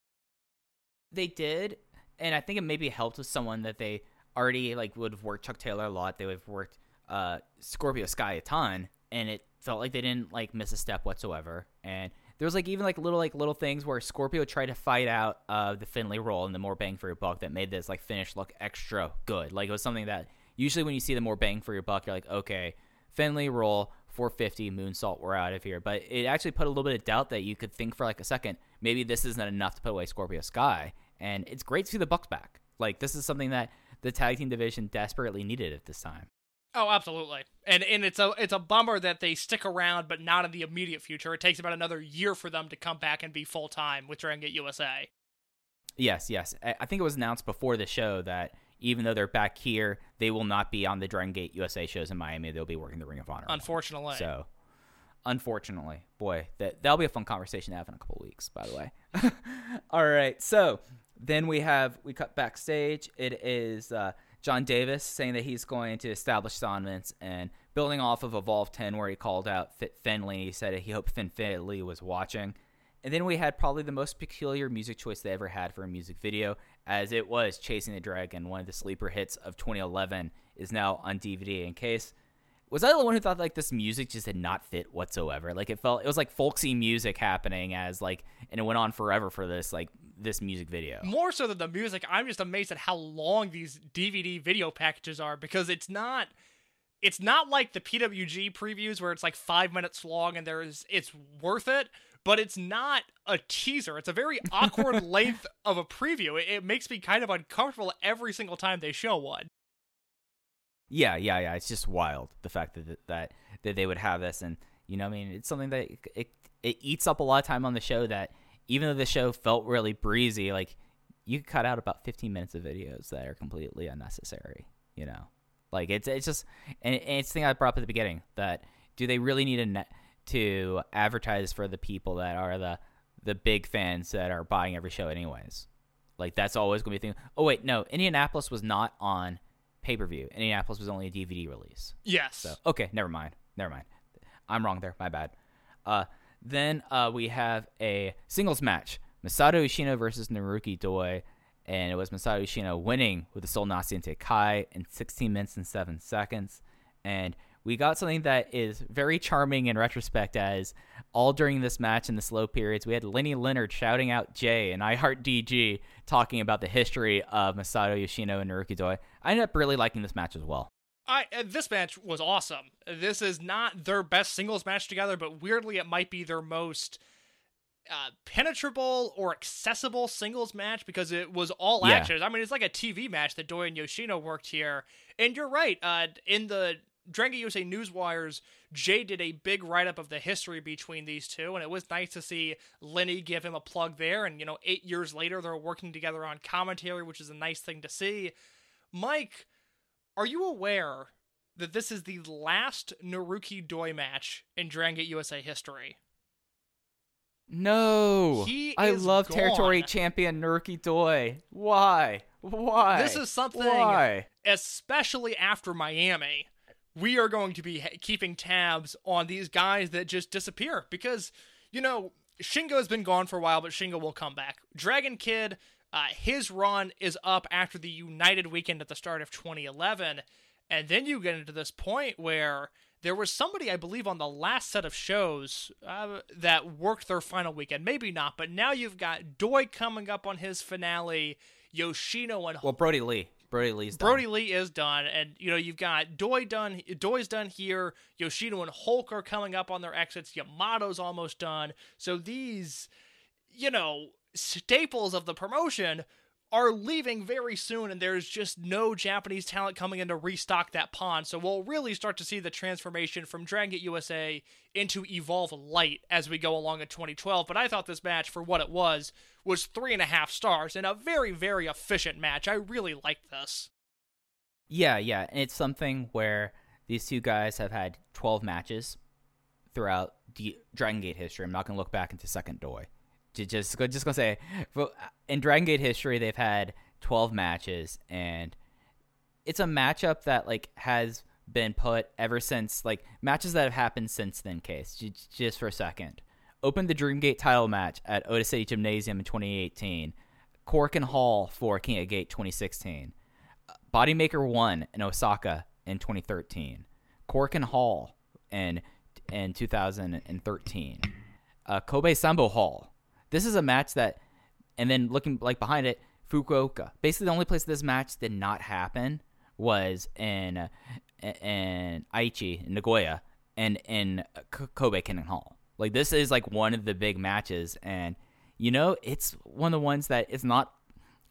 They did, and I think it maybe helped with someone that they already like would have worked Chuck Taylor a lot. They would have worked uh, Scorpio Sky a ton, and it felt like they didn't like miss a step whatsoever. And there was like even like little like little things where Scorpio tried to fight out uh, the Finley roll and the more bang for your buck that made this like finish look extra good. Like it was something that usually when you see the more bang for your buck, you're like, okay, Finley roll. 450 moonsault we're out of here but it actually put a little bit of doubt that you could think for like a second maybe this isn't enough to put away scorpio sky and it's great to see the bucks back like this is something that the tag team division desperately needed at this time Oh, absolutely. And and it's a it's a bummer that they stick around but not in the immediate future. It takes about another year for them to come back and be full time with Dragon Gate USA. Yes, yes. I think it was announced before the show that even though they're back here, they will not be on the Dragon Gate USA shows in Miami. They'll be working the Ring of Honor. Unfortunately. So, unfortunately, boy, that that'll be a fun conversation to have in a couple weeks. By the way. All right. So then we have we cut backstage. It is uh, Jon Davis saying that he's going to establish dominance and building off of Evolve 10, where he called out Fit Finlay. He said he hoped Finn Finley was watching. And then we had probably the most peculiar music choice they ever had for a music video, as it was Chasing the Dragon, one of the sleeper hits of 2011, is now on DVD. In case, was I the one who thought like this music just did not fit whatsoever? Like it felt, it was like folksy music happening as like, and it went on forever for this like this music video. More so than the music, I'm just amazed at how long these DVD video packages are because it's not it's not like the PWG previews where it's like 5 minutes long and there's it's worth it, but it's not a teaser. It's a very awkward length of a preview. It, it makes me kind of uncomfortable every single time they show one. Yeah, yeah, yeah. It's just wild the fact that that that they would have this, and you know, I mean, it's something that it, it eats up a lot of time on the show. That even though the show felt really breezy, like you could cut out about 15 minutes of videos that are completely unnecessary. You know, like it's it's just and, and it's the thing I brought up at the beginning that do they really need a net to advertise for the people that are the the big fans that are buying every show anyways? Like that's always going to be a thing. Oh wait, no, Indianapolis was not on pay per view. Indianapolis was only a DVD release. Yes. So okay, never mind, never mind. I'm wrong there. My bad. Uh, then uh, we have a singles match: Masato Yoshino versus Naruki Doi, and it was Masato Yoshino winning with the Sol Naciente Kai in 16 minutes and seven seconds. And we got something that is very charming in retrospect, as all during this match in the slow periods, we had Lenny Leonard shouting out Jay and I Heart DG talking about the history of Masato Yoshino and Naruki Doi. I ended up really liking this match as well. I uh, this match was awesome. This is not their best singles match together, but weirdly it might be their most uh, penetrable or accessible singles match because it was all Yeah. action. I mean, it's like a TV match that Doi and Yoshino worked here. And you're right. Uh, in the Dragon USA Newswires, Jay did a big write up of the history between these two, and it was nice to see Lenny give him a plug there. And you know, eight years later, they're working together on commentary, which is a nice thing to see. Mike, are you aware that this is the last Naruki Doi match in Dragon USA history? No, He I love territory champion Naruki Doi. Why? Why? This is something, Why? especially after Miami, we are going to be keeping tabs on these guys that just disappear because, you know, Shingo has been gone for a while, but Shingo will come back. Dragon Kid, uh, his run is up after the United weekend at the start of 2011. And then you get into this point where there was somebody, I believe, on the last set of shows uh, that worked their final weekend. Maybe not, but now you've got Doi coming up on his finale, Yoshino and Well, Brodie Lee. Brodie Lee's done. Brodie Lee is done, and you know you've got Doi done. Doi's done here. Yoshino and Hulk are coming up on their exits. Yamato's almost done. So these, you know, staples of the promotion are leaving very soon, and there's just no Japanese talent coming in to restock that pond. So we'll really start to see the transformation from Dragon Gate USA into Evolve Light as we go along in 2012. But I thought this match, for what it was, was three and a half stars and a very, very efficient match. I really liked this. Yeah, yeah. And it's something where these two guys have had 12 matches throughout Dragon Gate history. I'm not going to look back into Second Doi. Ju- Just, just to say, in Dragon Gate history, they've had 12 matches, and it's a matchup that like has been put ever since like matches that have happened since then. Case just for a second, opened the Dreamgate title match at Otis City Gymnasium in 2018. Korakuen Hall for King of Gate 2016. Bodymaker won in Osaka in 2013. Korakuen Hall in in 2013. Uh, Kobe Sambo Hall. This is a match that, and then looking like behind it, Fukuoka. Basically, the only place this match did not happen was in uh, in Aichi, Nagoya, and in Kobe Cannon Hall. Like this is like one of the big matches, and you know it's one of the ones that it's not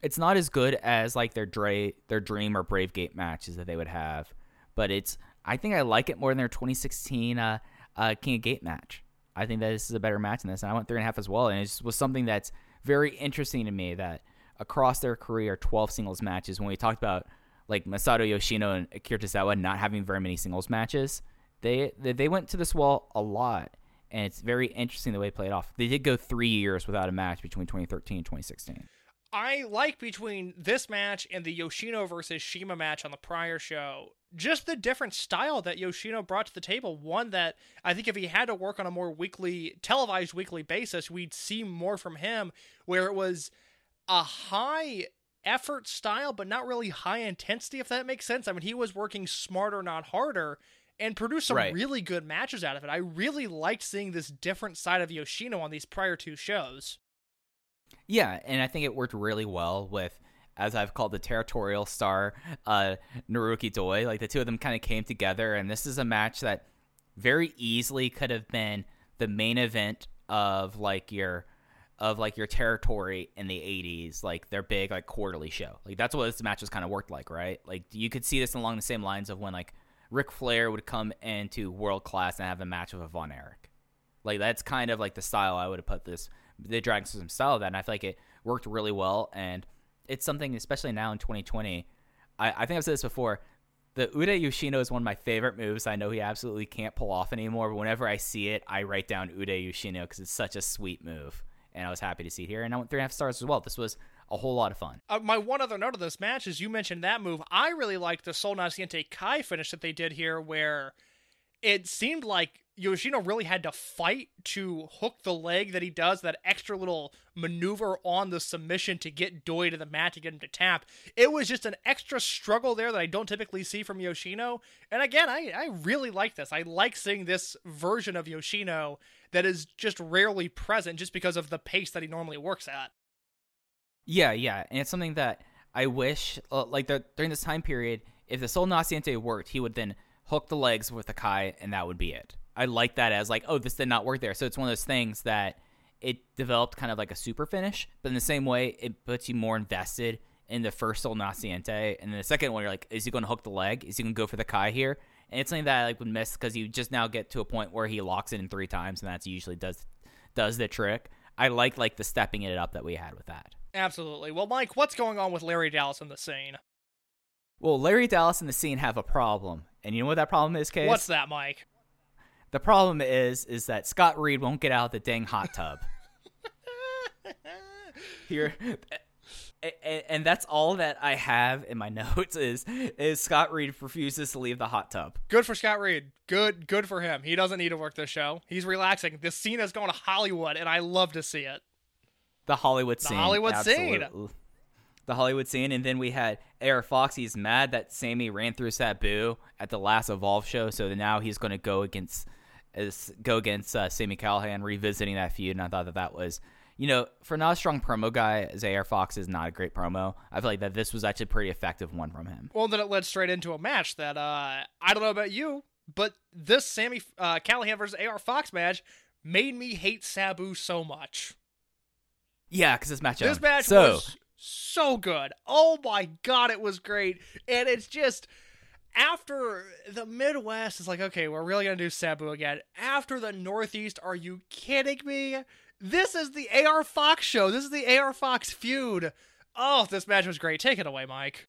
it's not as good as like their Dre their Dream or Brave Gate matches that they would have, but it's I think I like it more than their 2016 uh, uh, King of Gate match. I think that this is a better match than this, and I went three and a half as well. And it just was something that's very interesting to me that across their career, 12 singles matches. When we talked about like Masato Yoshino and Akira Tozawa not having very many singles matches, they they, went to this wall a lot. And it's very interesting the way it played off. They did go three years without a match between 2013 and 2016. I like between this match and the Yoshino versus Shima match on the prior show, just the different style that Yoshino brought to the table. One that I think if he had to work on a more weekly, televised weekly basis, we'd see more from him, where it was a high effort style, but not really high intensity, if that makes sense. I mean, he was working smarter, not harder, and produced some Right. really good matches out of it. I really liked seeing this different side of Yoshino on these prior two shows. Yeah, and I think it worked really well with, as I've called the territorial star, uh, Naruki Doi. Like the two of them kind of came together, and this is a match that very easily could have been the main event of like your of like your territory in the 80s like their big like quarterly show. Like that's what this match was kind of worked like right? Like you could see this along the same lines of when like Ric Flair would come into world class and have a match with a Von Erich. Like that's kind of like the style I would have put this the Dragon System style of that, and I feel like it worked really well. And it's something, especially now in 2020. I, I think I've said this before. The Uda Yoshino is one of my favorite moves. I know he absolutely can't pull off anymore, but whenever I see it, I write down Uda Yoshino because it's such a sweet move. And I was happy to see it here. And I went three and a half stars as well. This was a whole lot of fun. Uh, my one other note of this match is you mentioned that move. I really liked the Sol Naciente Kai finish that they did here, where it seemed like Yoshino really had to fight to hook the leg that he does, that extra little maneuver on the submission to get Doi to the mat to get him to tap. It was just an extra struggle there that I don't typically see from Yoshino. And again, I, I really like this. I like seeing this version of Yoshino that is just rarely present just because of the pace that he normally works at. Yeah, yeah, and it's something that I wish, uh, like the, during this time period, if the Sol Naciente worked, he would then hook the legs with the Kai, and that would be it. I like that as like, oh, this did not work there. So it's one of those things that it developed kind of like a super finish, but in the same way, it puts you more invested in the first Sol Naciente, and then the second one, you're like, is he going to hook the leg? Is he going to go for the Kai here? And it's something that I like would miss because you just now get to a point where he locks it in three times, and that's usually does does the trick. I like like the stepping it up that we had with that. Absolutely. Well, Mike, what's going on with Larry Dallas in the scene? Well, Larry Dallas and the scene have a problem, and you know what that problem is, Case? What's that, Mike? The problem is, is that Scott Reed won't get out of the dang hot tub. Here, and that's all that I have in my notes is is Scott Reed refuses to leave the hot tub. Good for Scott Reed. Good, good for him. He doesn't need to work this show. He's relaxing. This scene is going to Hollywood, and I love to see it. The Hollywood scene. The Hollywood scene. The Hollywood scene, and then we had AR Fox. He's mad that Sami ran through Sabu at the last Evolve show, so now he's going to go against is go against uh, Sami Callihan, revisiting that feud. And I thought that that was, you know, for not a strong promo guy, AR Fox is not a great promo. I feel like that this was actually a pretty effective one from him. Well, then it led straight into a match that uh, I don't know about you, but this Sami uh, Callihan versus AR Fox match made me hate Sabu so much. Yeah, because this match. This owned. match so, was so good. Oh my god, it was great. And it's just after the Midwest is like, okay, we're really gonna do Sabu again. After the Northeast, are you kidding me? This is the AR Fox show. This is the AR Fox feud. Oh, this match was great. Take it away, Mike.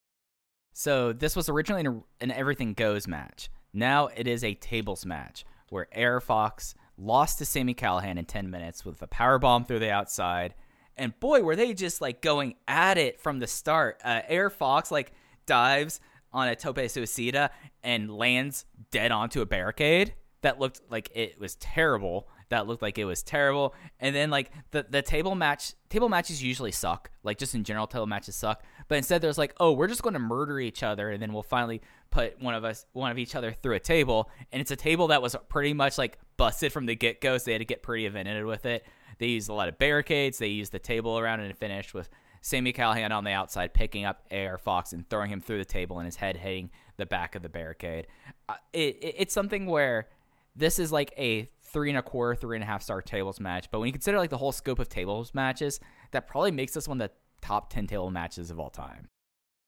So this was originally an, Everything Goes match. Now it is a tables match where AR Fox lost to Sami Callihan in 10 minutes with a power bomb through the outside. And boy, were they just like going at it from the start. Uh, AR Fox like dives on a tope suicida and lands dead onto a barricade that looked like it was terrible. That looked like it was terrible. And then like the the table match table matches usually suck. Like just in general table matches suck. But instead there's like, "Oh, we're just going to murder each other and then we'll finally put one of us one of each other through a table." And it's a table that was pretty much like busted from the get-go, so they had to get pretty inventive with it. They used a lot of barricades. They used the table around and finished with Sami Callihan on the outside picking up AR Fox and throwing him through the table and his head hitting the back of the barricade. Uh, it, it, it's something where this is like a three and a quarter, three and a half star tables match. But when you consider like the whole scope of tables matches, that probably makes this one the top 10 table matches of all time.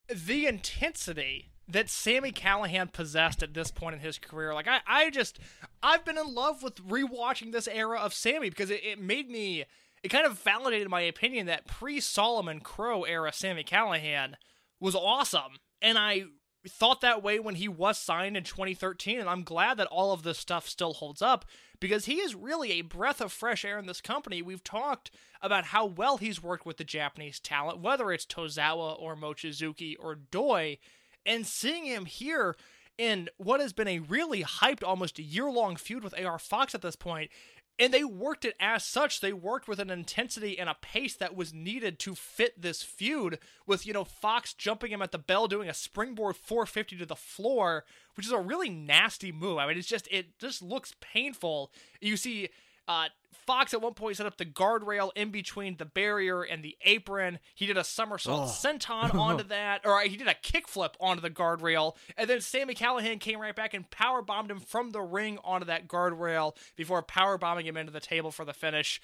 the intensity that Sami Callihan possessed at this point in his career. Like I, I just I've been in love with rewatching this era of Sami because it, it made me it kind of validated my opinion that pre Solomon Crowe era Sami Callihan was awesome. And I thought that way when he was signed in 2013 and I'm glad that all of this stuff still holds up because he is really a breath of fresh air in this company. We've talked about how well he's worked with the Japanese talent, whether it's Tozawa or Mochizuki or Doi, and seeing him here in what has been a really hyped almost year long feud with AR Fox at this point. And they worked it as such. They worked with an intensity and a pace that was needed to fit this feud. With, you know, Fox jumping him at the bell, doing a springboard 450 to the floor, which is a really nasty move. I mean, it's just, it just looks painful. You see, uh, Fox at one point set up the guardrail in between the barrier and the apron. He did a somersault senton onto that, or he did a kickflip onto the guardrail, and then Sami Callihan came right back and power bombed him from the ring onto that guardrail before power bombing him into the table for the finish.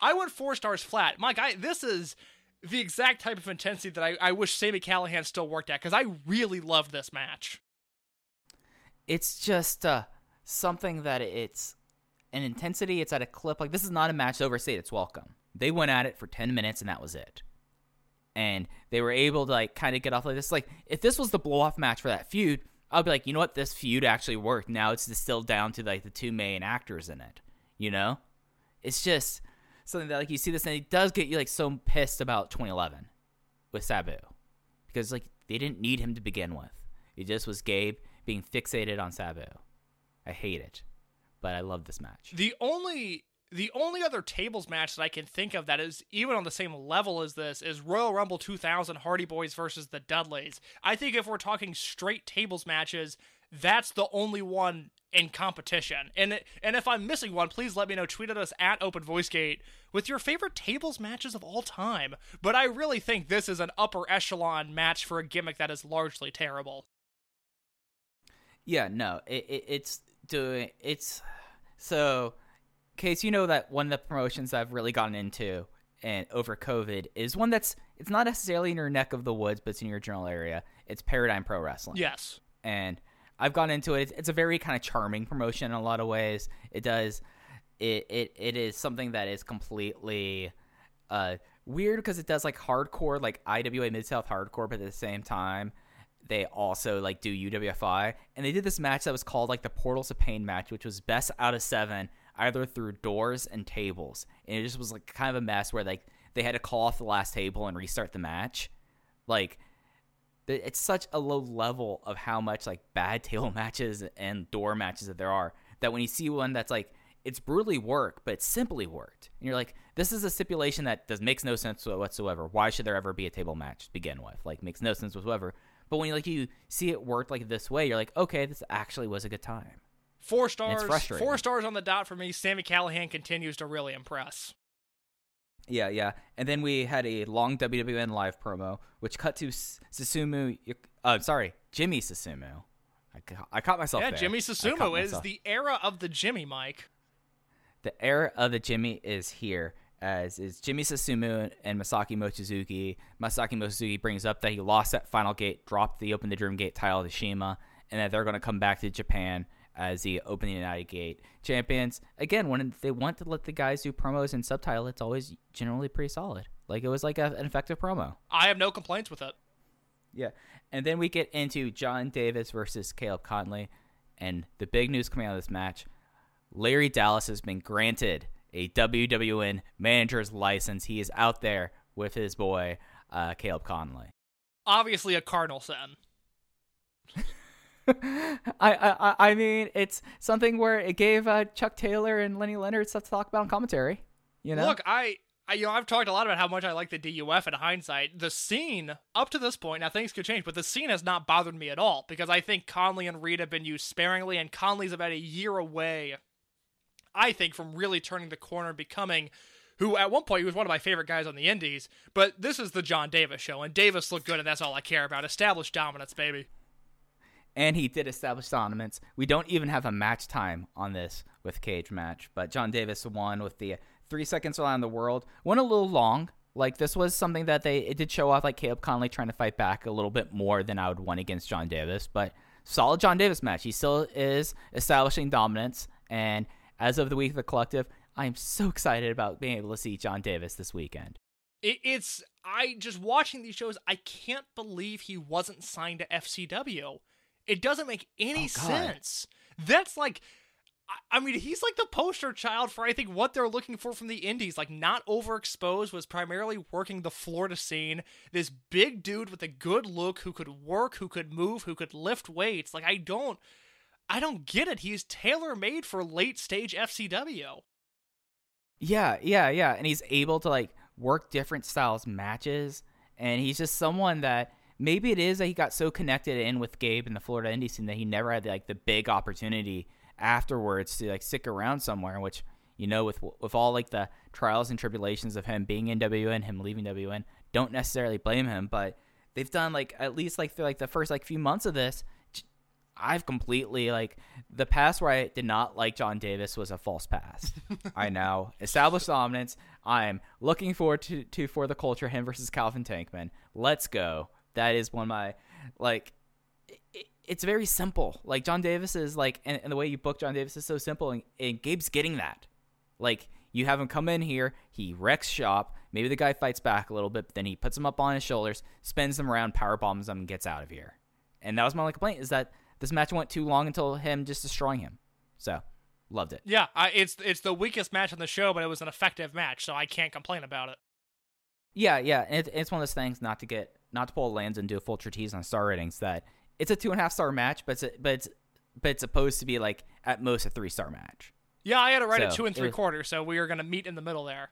I went four stars flat. Mike, I this is the exact type of intensity that I, I wish Sami Callihan still worked at because I really loved this match. It's just uh, something that it's an intensity. It's at a clip. Like this is not a match to overstate its welcome. They went at it for ten minutes and that was it. And they were able to like kind of get off like this. Like if this was the blow off match for that feud, I'd be like, you know what, this feud actually worked. Now it's distilled down to like the two main actors in it. You know, it's just something that like you see this and it does get you like so pissed about 2011 with Sabu because like they didn't need him to begin with. It just was Gabe being fixated on Sabu. I hate it, but I love this match. The only the only other tables match that I can think of that is even on the same level as this is Royal Rumble 2000 Hardy Boys versus the Dudleys. I think if we're talking straight tables matches, that's the only one in competition. And and if I'm missing one, please let me know. Tweet at us at Open VoiceGate with your favorite tables matches of all time. But I really think this is an upper echelon match for a gimmick that is largely terrible. Yeah, no, it, it it's doing it's so. Case, you know that one of the promotions I've really gotten into and over COVID is one that's it's not necessarily in your neck of the woods, but it's in your general area. It's Paradigm Pro Wrestling. Yes. and I've gone into it. It's, it's a very kind of charming promotion in a lot of ways. It does, it it, it is something that is completely uh, weird because it does like hardcore, like IWA Mid South hardcore, but at the same time, they also like do UWFI. And they did this match that was called like the Portals of Pain match, which was best out of seven, either through doors and tables. And it just was like kind of a mess where like they had to call off the last table and restart the match. Like it's such a low level of how much like bad table matches and door matches that there are that when you see one that's like it's brutally worked but it's simply worked and you're like this is a stipulation that does makes no sense whatsoever why should there ever be a table match to begin with like makes no sense whatsoever but when you like you see it worked like this way you're like okay this actually was a good time Four stars. Four stars on the dot for me. Sami Callihan continues to really impress. Yeah, yeah. And then we had a long WWN live promo, which cut to Susumu. Uh, sorry, Jimmy Susumu. I, ca- I caught myself yeah, there. Jimmy Susumu is myself. the era of the Jimmy, Mike. the era of the Jimmy is here. As is Jimmy Susumu and Masaki Mochizuki. Masaki Mochizuki brings up that he lost that final gate, dropped the Open the Dream Gate title to Shima, and that they're going to come back to Japan as the Open the United Gate champions. Again, when they want to let the guys do promos and subtitle, it's always generally pretty solid. Like it was like a, an effective promo. I have no complaints with it. Yeah. And then we get into Jon Davis versus Caleb Konley. And the big news coming out of this match Larry Dallas has been granted a WWN manager's license. He is out there with his boy, uh, Caleb Konley. Obviously, a Cardinal sin. I, I I mean, it's something where it gave uh, Chuck Taylor and Lenny Leonard stuff to talk about in commentary. You know, Look, I, I, you know, I've talked a lot about how much I like the DUF in hindsight. The scene up to this point, now things could change, but the scene has not bothered me at all because I think Konley and Reed have been used sparingly, and Konley's about a year away, I think, from really turning the corner becoming. Who at one point he was one of my favorite guys on the Indies, but this is the Jon Davis show, and Davis looked good, and that's all I care about. Established dominance, baby. and he did establish dominance. We don't even have a match time on this with cage match, but Jon Davis won with the three seconds around the world. Went a little long. Like this was something that they it did show off, like Caleb Konley trying to fight back a little bit more than I would want against Jon Davis, but solid Jon Davis match. He still is establishing dominance, and as of the week of the collective, I am so excited about being able to see Jon Davis this weekend. It's I just watching these shows. I can't believe he wasn't signed to FCW. It doesn't make any Oh, sense. That's like, I, I mean, he's like the poster child for I think what they're looking for from the indies. Like, not overexposed, was primarily working the Florida scene. This big dude with a good look who could work, who could move, who could lift weights. Like, I don't, I don't get it. He's tailor made for late stage FCW. Yeah, yeah, yeah. And he's able to like work different styles matches. And he's just someone that maybe it is that he got so connected in with Gabe in the Florida indie scene that he never had like the big opportunity afterwards to like stick around somewhere, which you know with with all like the trials and tribulations of him being in WN, him leaving WN, don't necessarily blame him, but they've done like at least like through like the first like few months of this I've completely like the pass where I did not like Jon Davis was a false pass. I now established dominance. I'm looking forward to, to for the culture him versus Calvin Tankman. Let's go. That is one of my like. It, it's very simple. Like Jon Davis is like, and, and the way you book Jon Davis is so simple, and, and Gabe's getting that. Like you have him come in here, he wrecks shop. Maybe the guy fights back a little bit, but then he puts him up on his shoulders, spins them around, power bombs them, and gets out of here. And that was my only complaint is that this match went too long until him just destroying him. So, loved it. Yeah, I, it's it's the weakest match on the show, but it was an effective match, so I can't complain about it. Yeah, yeah. It, it's one of those things not to get not to pull lands and do a full treatise on star ratings. That it's a two and a half star match, but it's a, but it's but it's supposed to be like at most a three star match. Yeah, I had to write it So, two and three was- quarters, so we are going to meet in the middle there.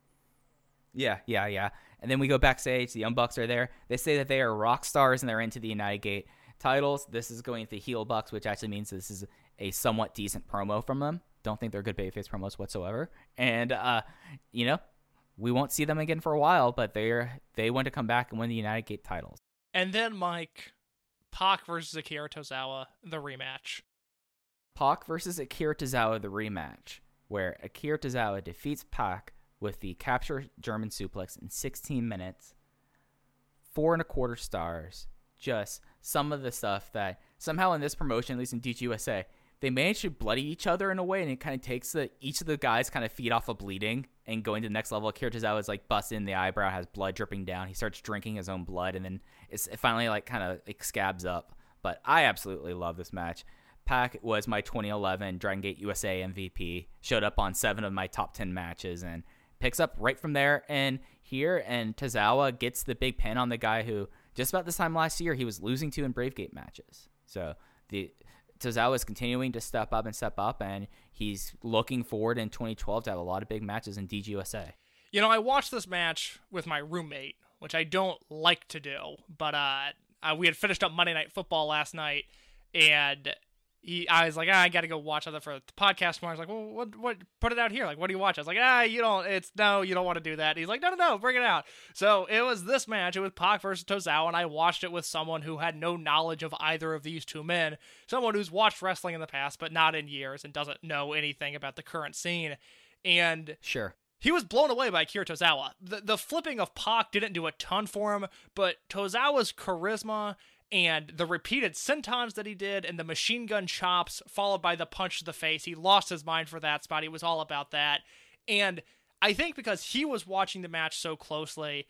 Yeah, yeah, yeah. And then we go backstage. The Young Bucks are there. They say that they are rock stars and they're into the United Gate titles. This is going to heel Bucks, which actually means this is a somewhat decent promo from them. Don't think they're good babyface promos whatsoever. And uh, you know, we won't see them again for a while, but they're they want to come back and win the United Gate titles. And then Mike, Pac versus Akira Tozawa, the rematch. Pac versus Akira Tozawa, the rematch, where Akira Tozawa defeats Pac with the capture German suplex in 16 minutes, four and a quarter stars. Just some of the stuff that somehow in this promotion, at least in DGUSA, they managed to bloody each other in a way, and it kind of takes the each of the guys kind of feed off of bleeding and going to the next level. Akira Tozawa is like busted in the eyebrow, has blood dripping down. He starts drinking his own blood, and then it's, it finally like kind of like scabs up. But I absolutely love this match. Pac was my 2011 Dragon Gate USA MVP. Showed up on seven of my top 10 matches and picks up right from there and here. And Tozawa gets the big pin on the guy who just about this time last year he was losing to in Brave Gate matches. So the Tozawa is continuing to step up and step up, and he's looking forward in 2012 to have a lot of big matches in DGUSA. You know, I watched this match with my roommate, which I don't like to do, but uh we had finished up Monday Night Football last night, and he, I was like, ah, I got to go watch other for the podcast tomorrow. He's like, well, what, what, put it out here. Like, what do you watch? I was like, ah, you don't, it's, no, you don't want to do that. He's like, no, no, no, bring it out. So it was this match. It was Pac versus Tozawa, and I watched it with someone who had no knowledge of either of these two men. Someone who's watched wrestling in the past, but not in years and doesn't know anything about the current scene. And Sure. he was blown away by Akira Tozawa. The, the flipping of Pac didn't do a ton for him, but Tozawa's charisma and the repeated sentons that he did and the machine gun chops followed by the punch to the face, he lost his mind for that spot. He was all about that. And I think because he was watching the match so closely,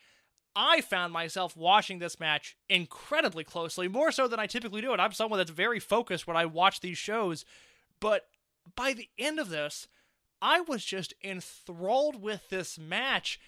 I found myself watching this match incredibly closely, more so than I typically do. And I'm someone that's very focused when I watch these shows. But by the end of this, I was just enthralled with this match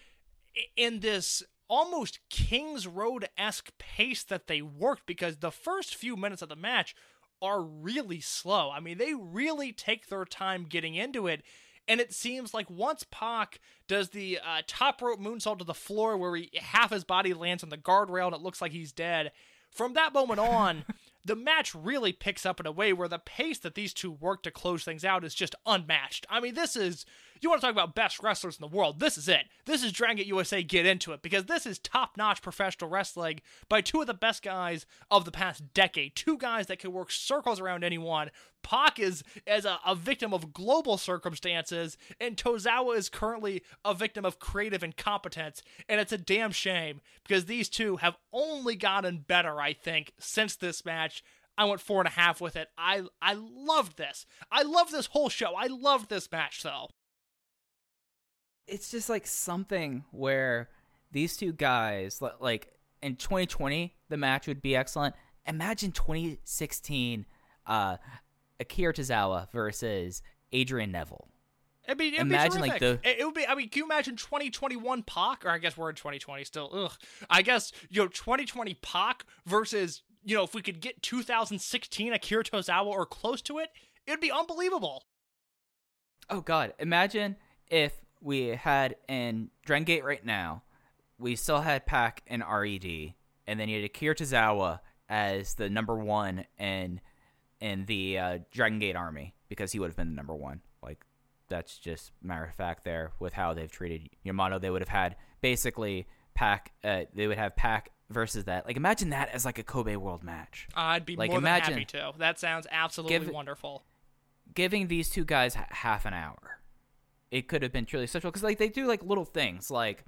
in this almost Kings Road esque pace that they worked because the first few minutes of the match are really slow. I mean, they really take their time getting into it. And it seems like once Pac does the uh, top rope moonsault to the floor where he, half his body lands on the guardrail and it looks like he's dead, from that moment on, the match really picks up in a way where the pace that these two work to close things out is just unmatched. I mean, this is you want to talk about best wrestlers in the world. This is it. This is Dragon Gate USA get into it because this is top-notch professional wrestling by two of the best guys of the past decade. Two guys that can work circles around anyone. Pac is as a, a victim of global circumstances, and Tozawa is currently a victim of creative incompetence. And it's a damn shame because these two have only gotten better, I think, since this match. I went four and a half with it. I I loved this. I love this whole show. I loved this match though. It's just like something where these two guys like in 2020 the match would be excellent imagine 2016 uh akira tozawa versus adrian neville I mean, Imagine, like, the- It, it would be. I mean, can you imagine 2021 Pac? Or I guess we're in 2020 still. Ugh. I guess you know 2020 Pac versus you know if we could get 2016 Akira Tozawa or close to it, it'd be unbelievable. oh god imagine if we had in Dragon Gate right now we still had pac and red and then you had akira tozawa as the number one in in the uh, Dragon Gate army because he would have been the number one. Like that's just matter of fact there with how they've treated Yamato. They would have had basically Pac. Uh, they would have Pac versus that. Like imagine that as like a Kobe World match. I'd be Like, more imagine- than happy to. That sounds absolutely Give- wonderful. Giving these two guys h- half an hour, it could have been truly special because like they do like little things like.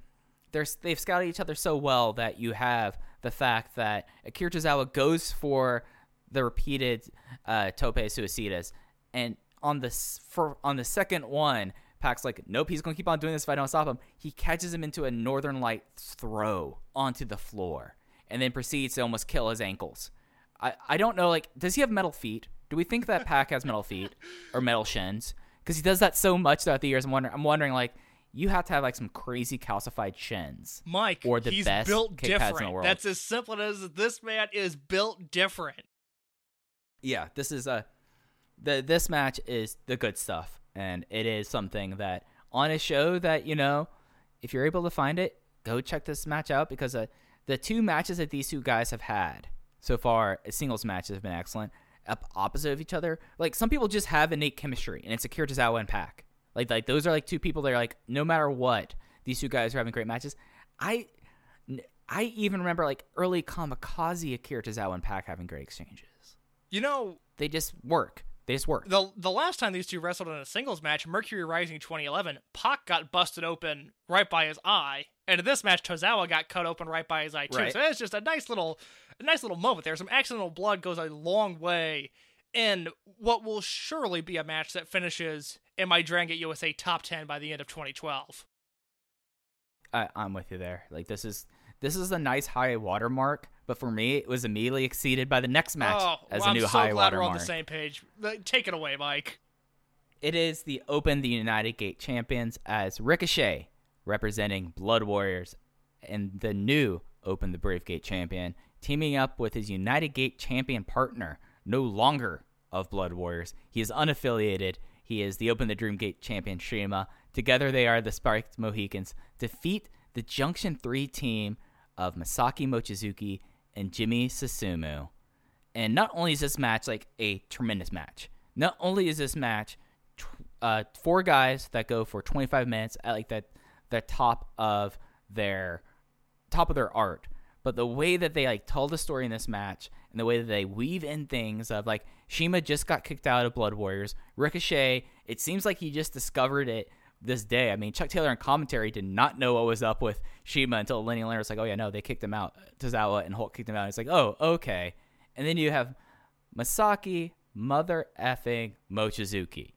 They're, they've scouted each other so well that you have the fact that Akira Tozawa goes for the repeated uh, tope suicidas, and on the for on the second one, Pac's like, nope, he's gonna keep on doing this if I don't stop him. He catches him into a Northern Light throw onto the floor, and then proceeds to almost kill his ankles. I, I don't know, like, does he have metal feet? Do we think that Pac has metal feet or metal shins? Because he does that so much throughout the years. I'm wondering, I'm wondering, like, you have to have like some crazy calcified shins. Mike, or the he's best built kick pads in the different. world. That's as simple as this man is built different. yeah, this is a the this match is the good stuff, and it is something that on a show that you know, if you're able to find it, go check this match out because uh, the two matches that these two guys have had so far, singles matches have been excellent, opposite of each other. Like some people just have innate chemistry, and it's Akira Tozawa and Pac. Like like those are like two people that are like no matter what, these two guys are having great matches. I I even remember like early Kamikaze Akira Tozawa and Pac having great exchanges You know, they just work. They just work. the the last time these two wrestled in a singles match, Mercury Rising 2011, Pac got busted open right by his eye, and in this match, Tozawa got cut open right by his eye too. Right. So it's just a nice little, a nice little moment there. Some accidental blood goes a long way in what will surely be a match that finishes in my Dragon Gate USA top 10 by the end of 2012. I, I'm with you there. Like this is this is a nice high watermark, but for me, it was immediately exceeded by the next match oh, as well, a new I'm so high glad we're on watermark. the same page. Take it away, Mike. It is the Open the United Gate champions as Ricochet representing Blood Warriors and the new Open the Brave Gate champion teaming up with his United Gate champion partner, no longer of Blood Warriors. He is unaffiliated. He is the Open the Dream Gate champion Shima. Together they are the Spiked Mohicans. Defeat the Junction 3 team of Masaki Mochizuki and Jimmy Susumu And not only is this match like a tremendous match, not only is this match uh, four guys that go for 25 minutes at like the the top of their top of their art, but the way that they like tell the story in this match and the way that they weave in things of like Shima just got kicked out of Blood Warriors, Ricochet, it seems like he just discovered it this day. I mean, Chuck Taylor in commentary did not know what was up with Shima until Lenny Leonard was like, "Oh yeah, no, they kicked him out." Tozawa and Hulk kicked him out. It's like, "Oh, okay." And then you have Masaki mother effing Mochizuki,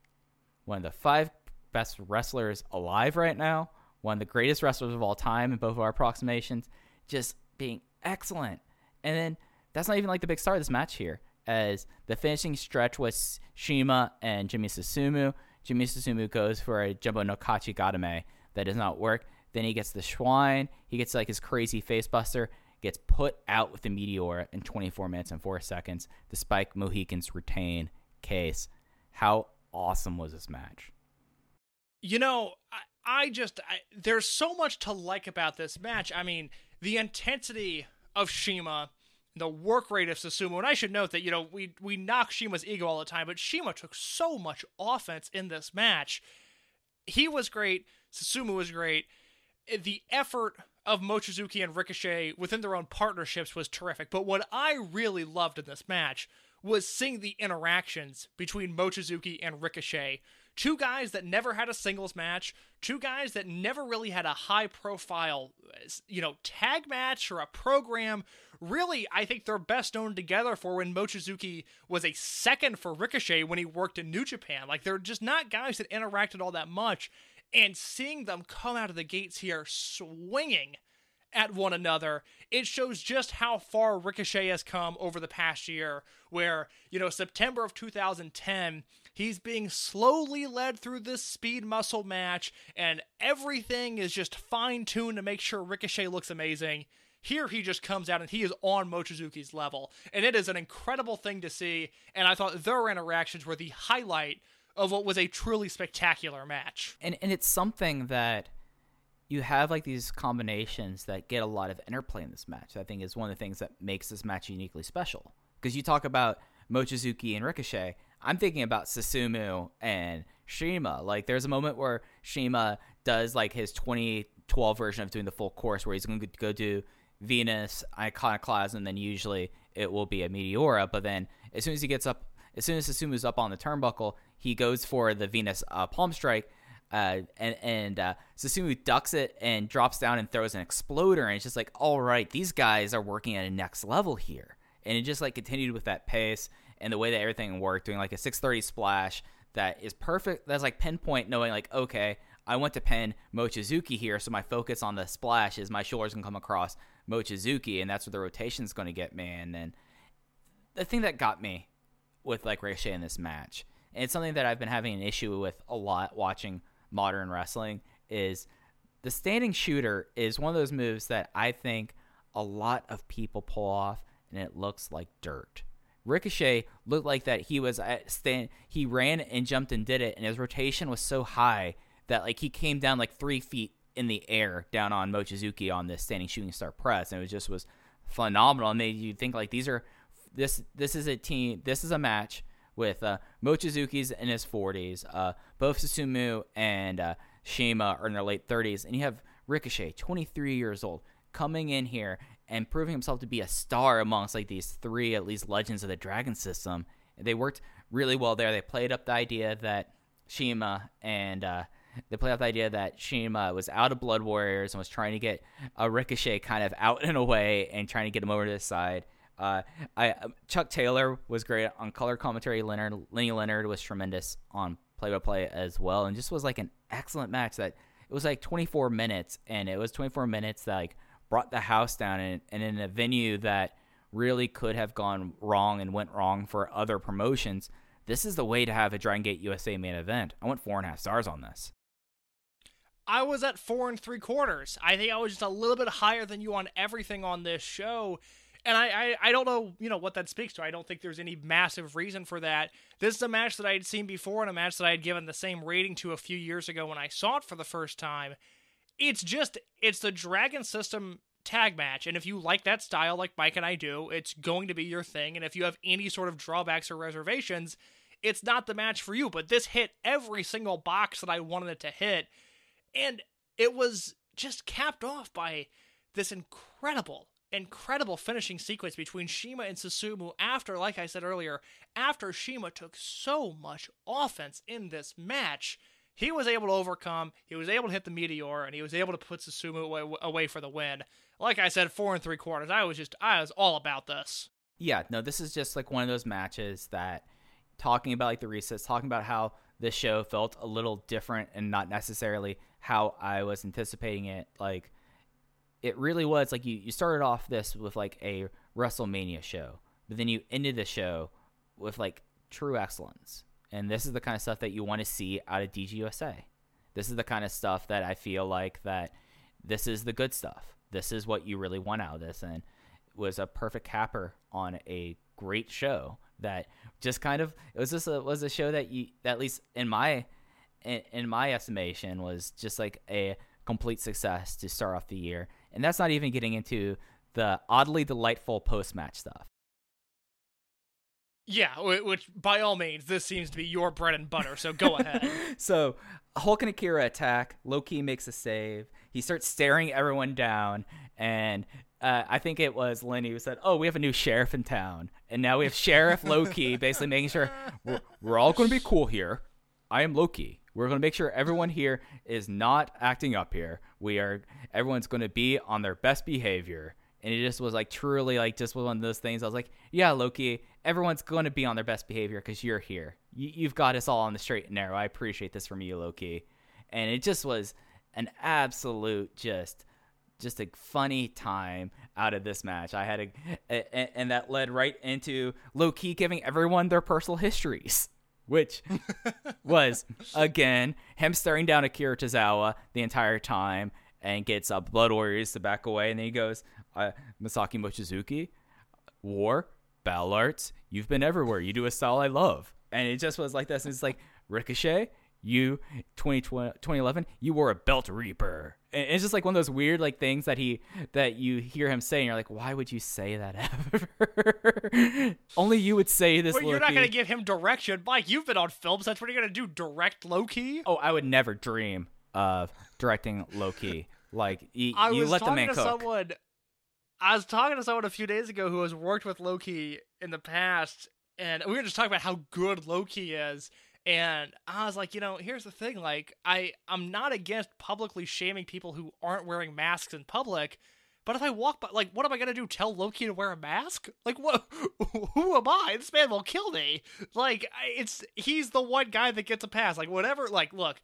one of the five best wrestlers alive right now, one of the greatest wrestlers of all time in both of our approximations, just being excellent. And then that's not even like the big star of this match here, as the finishing stretch was Shima and Jimmy Susumu. Jimmy Susumu goes for a Jumbo no Kachi Gadame that does not work. Then he gets the Schwein. He gets like his crazy facebuster. Gets put out with the Meteor in 24 minutes and 4 seconds. The Spiked Mohicans retain case. How awesome was this match? You know, I, I just I, there's so much to like about this match. I mean, the intensity of CIMA, the work rate of Susumu, and I should note that you know we we knock CIMA's ego all the time, but CIMA took so much offense in this match. He was great. Susumu was great. The effort of Mochizuki and Ricochet within their own partnerships was terrific. But what I really loved in this match was seeing the interactions between Mochizuki and Ricochet. Two guys that never had a singles match, two guys that never really had a high profile, you know, tag match or a program. Really, I think they're best known together for when Mochizuki was a second for Ricochet when he worked in New Japan. Like, they're just not guys that interacted all that much. And seeing them come out of the gates here swinging at one another, it shows just how far Ricochet has come over the past year. Where, you know, September of 2010, he's being slowly led through this speed muscle match, and everything is just fine tuned to make sure Ricochet looks amazing. Here he just comes out and he is on Mochizuki's level. And it is an incredible thing to see. And I thought their interactions were the highlight of what was a truly spectacular match. And and it's something that you have like these combinations that get a lot of interplay in this match. I think is one of the things that makes this match uniquely special. Because you talk about Mochizuki and Ricochet, I'm thinking about Susumu and CIMA. Like there's a moment where CIMA does like his 2012 version of doing the full course where he's going to go do Venus, Iconoclasm, and then usually it will be a Meteora. But then as soon as he gets up, as soon as Susumu's up on the turnbuckle, he goes for the Venus uh, palm strike. Uh, and and uh, Susumu ducks it and drops down and throws an exploder, and it's just like, all right, these guys are working at a next level here, and it just like continued with that pace and the way that everything worked, doing like a 630 splash that is perfect. That's like pinpoint, knowing like, okay, I want to pin Mochizuki here, so my focus on the splash is my shoulders can come across Mochizuki, and that's where the rotation is going to get me. And then the thing that got me with like Ricochet in this match, and it's something that I've been having an issue with a lot watching modern wrestling, is the standing shooter is one of those moves that I think a lot of people pull off, and it looks like dirt. Ricochet looked like that he was at stand he ran and jumped and did it and his rotation was so high that like he came down like three feet in the air down on Mochizuki on this standing shooting star press and it was just was phenomenal. And made you think like these are this this is a team this is a match with uh, Mochizuki's in his 40s uh, both Susumu and uh, CIMA are in their late 30s and you have Ricochet 23 years old coming in here and proving himself to be a star amongst like these three at least legends of the Dragon system. They worked really well there. They played up the idea that CIMA and uh, they played up the idea that CIMA was out of Blood Warriors and was trying to get a Ricochet kind of out and away and trying to get him over to the side. Uh, I Chuck Taylor was great on color commentary. Leonard Lenny Leonard was tremendous on play by play as well, and just was like an excellent match. That it was like 24 minutes, and it was 24 minutes that like brought the house down and, and in a venue that really could have gone wrong and went wrong for other promotions. This is the way to have a Dragon Gate USA main event. I went four and a half stars on this. I was at four and three quarters. I think I was just a little bit higher than you on everything on this show. And I, I, I don't know, you know, what that speaks to. I don't think there's any massive reason for that. This is a match that I had seen before and a match that I had given the same rating to a few years ago when I saw it for the first time. It's just, it's the Dragon System tag match. And if you like that style, like Mike and I do, it's going to be your thing. And if you have any sort of drawbacks or reservations, it's not the match for you. But this hit every single box that I wanted it to hit. And it was just capped off by this incredible, incredible finishing sequence between CIMA and Susumu after, like I said earlier, after CIMA took so much offense in this match. He was able to overcome, he was able to hit the meteor, and he was able to put Susumu away, away for the win. Like I said, four and three quarters. I was just, I was all about this. Yeah, no, this is just like one of those matches that talking about like the resets, talking about how this show felt a little different and not necessarily how I was anticipating it. Like it really was like you, you started off this with like a WrestleMania show, but then you ended the show with like true excellence. And this is the kind of stuff that you want to see out of DGUSA. This is the kind of stuff that I feel like that this is the good stuff. This is what you really want out of this. And was a perfect capper on a great show that just kind of it was just a was a show that you at least in my in, in my estimation was just like a complete success to start off the year and that's not even getting into the oddly delightful post match stuff Yeah, which by all means, this seems to be your bread and butter. So go ahead. so Hulk and Akira attack. Low Ki makes a save. He starts staring everyone down, and uh, I think it was Lenny who said, "Oh, we have a new sheriff in town, and now we have Sheriff Low Ki, basically making sure we're, we're all going to be cool here. I am Low Ki. We're going to make sure everyone here is not acting up here. We are everyone's going to be on their best behavior." And it just was like truly like just was one of those things. I was like, yeah, Low Ki, everyone's going to be on their best behavior because you're here. You, you've got us all on the straight and narrow. I appreciate this from you, Low Ki. And it just was an absolute just just a funny time out of this match. I had a, a and that led right into Low Ki giving everyone their personal histories. Which was again him staring down Akira Tozawa the entire time and gets uh, Blood Warriors to back away, and then he goes, uh, Masaaki Mochizuki, War, Battle Arts, you've been everywhere. You do a style I love, and it just was like this. And it's like Ricochet, you 2020, 2011, you wore a belt reaper. And it's just like one of those weird like things that he that you hear him say, and you're like, why would you say that ever? Only you would say this. Well, you're not going to give him direction. Mike, you've been on films. That's what you're going to do. Direct Low Ki? Oh, I would never dream of directing Low Ki. Like y- you let the man cook. someone. I was talking to someone a few days ago who has worked with Low Ki in the past, and we were just talking about how good Low Ki is. And I was like, you know, here's the thing: like, I I'm not against publicly shaming people who aren't wearing masks in public, but if I walk by, like, what am I gonna do? Tell Low Ki to wear a mask? Like, what? Who am I? This man will kill me. Like, it's he's the one guy that gets a pass. Like, whatever. Like, look,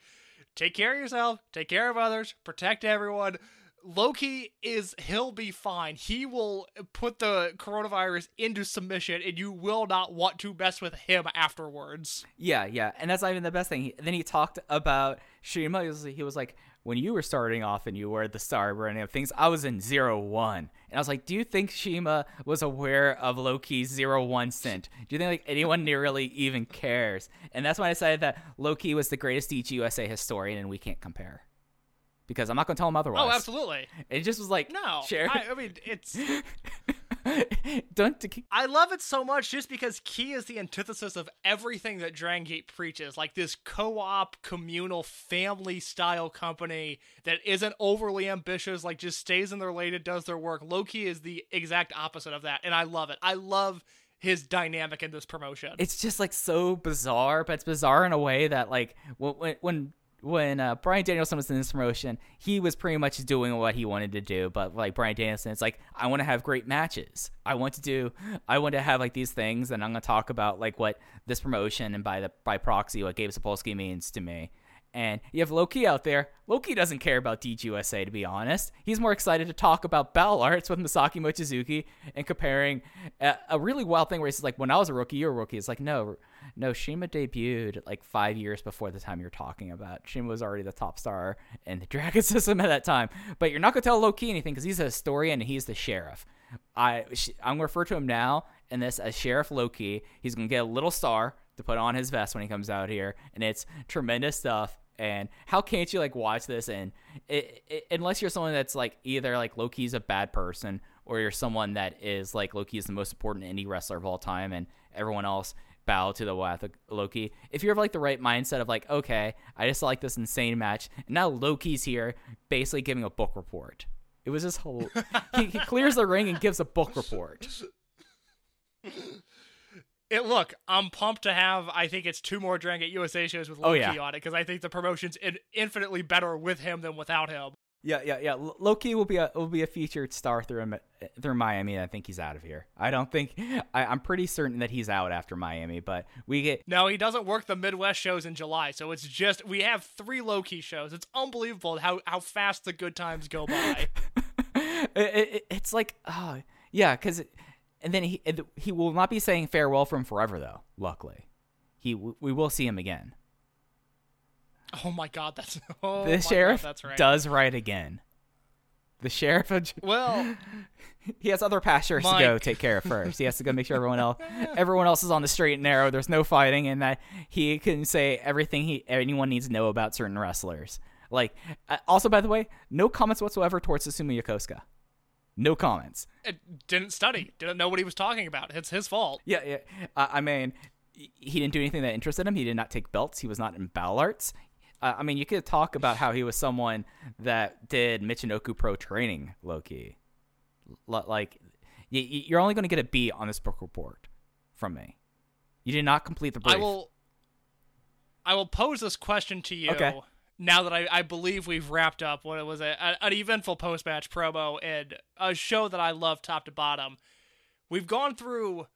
take care of yourself, take care of others, protect everyone. Low Ki is he'll be fine. He will put the coronavirus into submission and you will not want to mess with him afterwards. Yeah, yeah, and that's not even the best thing. He, then he talked about CIMA. He was, he was like, when you were starting off and you were the star brand of things, I was in zero one, and I was like, do you think CIMA was aware of Low Ki's zero one cent? Do you think like anyone really even cares? And that's when I decided that Low Ki was the greatest DGUSA historian, and we can't compare. Because I'm not going to tell him oh, otherwise. Oh, absolutely. It just was like, No. share. I, I mean, it's Don't I love it so much just because Key is the antithesis of everything that Dragon Gate preaches. Like this co op, communal, family style company that isn't overly ambitious, like just stays in their lane and does their work. Low Ki is the exact opposite of that. And I love it. I love his dynamic in this promotion. it's just like so bizarre, but it's bizarre in a way that like when when when, uh, Bryan Danielson was in this promotion, he was pretty much doing what he wanted to do. But like Bryan Danielson, it's like I want to have great matches. I want to do. I want to have like these things, and I'm gonna talk about like what this promotion and by the by proxy what Gabe Sapolsky means to me. And you have Low Ki out there. Low Ki doesn't care about DGUSA, to be honest. He's more excited to talk about Battle Arts with Masaki Mochizuki and comparing a, a really wild thing where he's like, when I was a rookie, you're a rookie. It's like, no, no, CIMA debuted like five years before the time you're talking about. CIMA was already the top star in the Dragon system at that time. But you're not going to tell Low Ki anything because he's a historian and he's the sheriff. I, I'm going to refer to him now in this as Sheriff Low Ki. He's going to get a little star to put on his vest when he comes out here, and it's tremendous stuff. And how can't you like watch this and it, it, unless you're someone that's like either like Low Ki's a bad person or you're someone that is like Low Ki is the most important indie wrestler of all time and everyone else bow to the wrath of Low Ki. If you have like the right mindset of like, okay, I just like this insane match, and now Low Ki's here, basically giving a book report. It was just whole. he, he clears the ring and gives a book report. It look, I'm pumped to have. I think it's two more Dragon Gate USA shows with oh, Low Ki Oh, yeah. on it because I think the promotion's in, infinitely better with him than without him. Yeah, yeah, yeah. L- Low Ki will be a will be a featured star through through Miami. I think he's out of here. I don't think. I, I'm pretty certain that he's out after Miami. But we get No, he doesn't work the Midwest shows in July, so it's just we have three Low Ki shows. It's unbelievable how how fast the good times go by. it, it, it's like, oh, yeah, because, and then he he will not be saying farewell from forever though. Luckily, he we will see him again. oh my god, that's oh the sheriff God, that's right. does right again. The sheriff, of well. he has other pastures to go take care of first. He has to go make sure everyone else, everyone else is on the straight and narrow. There's no fighting, and that he can say everything he anyone needs to know about certain wrestlers. Like, uh, also by the way, no comments whatsoever towards Susumu Yokosuka. No comments. It didn't study, didn't know what he was talking about. It's his fault. Yeah, yeah. Uh, I mean, he didn't do anything that interested him. He did not take belts. He was not in battle arts. Uh, I mean, you could talk about how he was someone that did Michinoku Pro training, Loki. L- like, y- you're only going to get a B on this book report from me. You did not complete the brief. I will. I will pose this question to you. Okay. Now that I, I believe we've wrapped up what it was a, a- an eventful post match promo and a show that I love top to bottom. We've gone through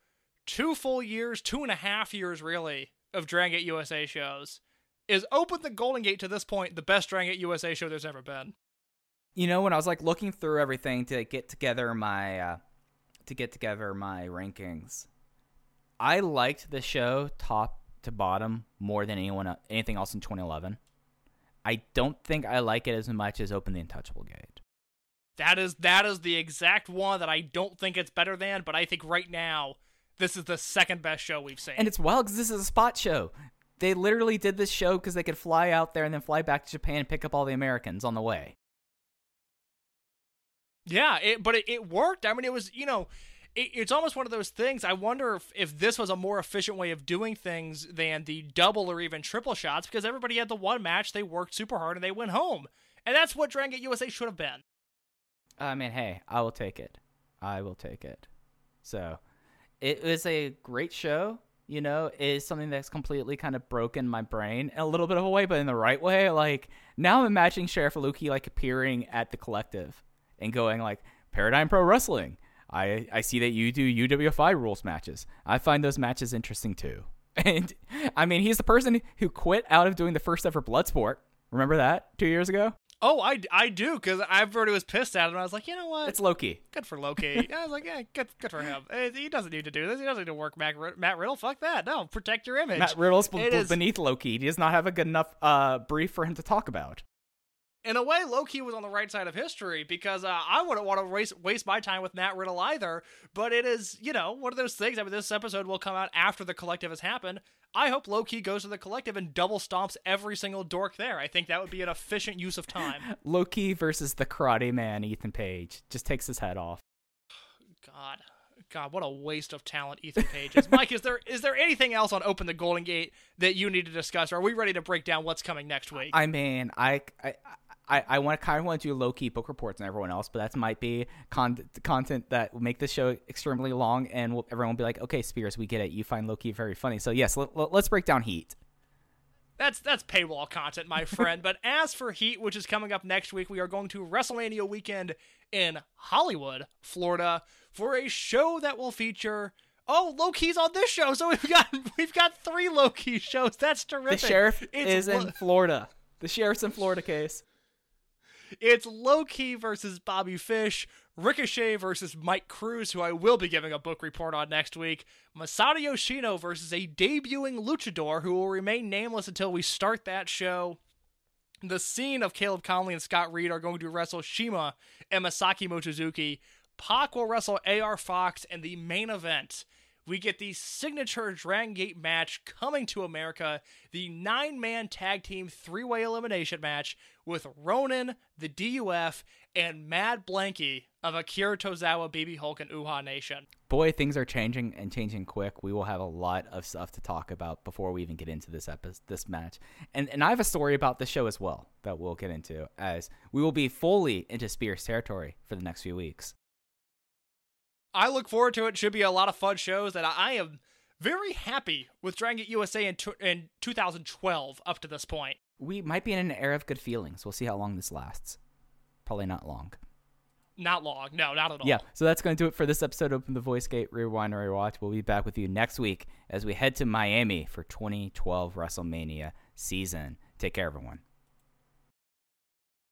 two full years, two and a half years really, of Dragon Gate USA shows. Is Open the Golden Gate to this point the best Dragon Gate USA show there's ever been? you know when I was like looking through everything to get together my uh, to get together my rankings, I liked the show top to bottom more than anyone anything else in 2011. I don't think I like it as much as Open the Untouchable Gate. That is that is the exact one that I don't think it's better than, but I think right now this is the second best show we've seen. And it's wild because this is a spot show. They literally did this show because they could fly out there and then fly back to Japan and pick up all the Americans on the way. Yeah, it, but it, it worked. I mean, it was, you know, it, it's almost one of those things. I wonder if, if this was a more efficient way of doing things than the double or even triple shots because everybody had the one match, they worked super hard, and they went home. And that's what Dragon Gate USA should have been. I mean, hey, I will take it. I will take it. So, it was a great show. You know, is something that's completely kind of broken my brain in a little bit of a way, but in the right way. Like now, I'm imagining Sheriff Aluki like appearing at the collective and going like, "Paradigm Pro Wrestling. I I see that you do UWFI rules matches. I find those matches interesting too." And I mean, he's the person who quit out of doing the first ever Bloodsport. Remember that two years ago? Oh, I, I do because I've already was pissed at him. I was like, you know what? It's Low Ki. good for Low Ki. I was like, yeah, good, good for him. Eh, He doesn't need to do this. He doesn't need to work Matt, Matt Riddle. Fuck that. No, protect your image. Matt Riddle's b- It b- is- beneath Low Ki. He does not have a good enough uh, brief for him to talk about. In a way, Low Ki was on the right side of history because uh, I wouldn't want to waste, waste my time with Matt Riddle either. But it is, you know, one of those things. I mean, this episode will come out after the collective has happened. I hope Low Ki goes to the collective and double stomps every single dork there. I think that would be an efficient use of time. Low Ki versus the Karate Man, Ethan Page, just takes his head off. God, God, what a waste of talent Ethan Page is. Mike, is there is there anything else on Open the Golden Gate that you need to discuss? Or are we ready to break down what's coming next week? I mean, I I I, I want to kind of want to do Low Ki book reports and everyone else, but that might be con- content that will make this show extremely long, and will, everyone will be like, "Okay, Spears, we get it. You find Low Ki very funny." So yes, let, let, let's break down Heat. That's that's paywall content, my friend. but as for Heat, which is coming up next week, we are going to WrestleMania weekend in Hollywood, Florida, for a show that will feature. Oh, Low Ki's on this show, so we've got we've got three Low Ki shows. That's terrific. The sheriff It's is in Florida. The sheriff's in Florida case. It's Low Ki versus Bobby Fish, Ricochet versus Mike Cruz, who I will be giving a book report on next week, Masato Yoshino versus a debuting luchador who will remain nameless until we start that show. The scene of Caleb Konley and Scott Reed are going to wrestle CIMA and Masaaki Mochizuki. Pac will wrestle AR Fox, and the main event we get the signature Dragon Gate match coming to America, the nine man tag team three way elimination match with Ronin, the DUF, and Mad Blankey of Akira Tozawa, BB Hulk, and Uhaa Nation. Boy, things are changing and changing quick. We will have a lot of stuff to talk about before we even get into this episode, this match. And and I have a story about this show as well that we'll get into as we will be fully into Spears territory for the next few weeks. I look forward to it. Should be a lot of fun shows, and I, I am very happy with Dragon Gate USA in, in 2012 up to this point. We might be in an era of good feelings. We'll see how long this lasts. Probably not long. Not long. No, not at all. Yeah, so that's going to do it for this episode of Open the Voice Gate Rewind or Rewatch. We'll be back with you next week as we head to Miami for 2012 WrestleMania season. Take care, everyone.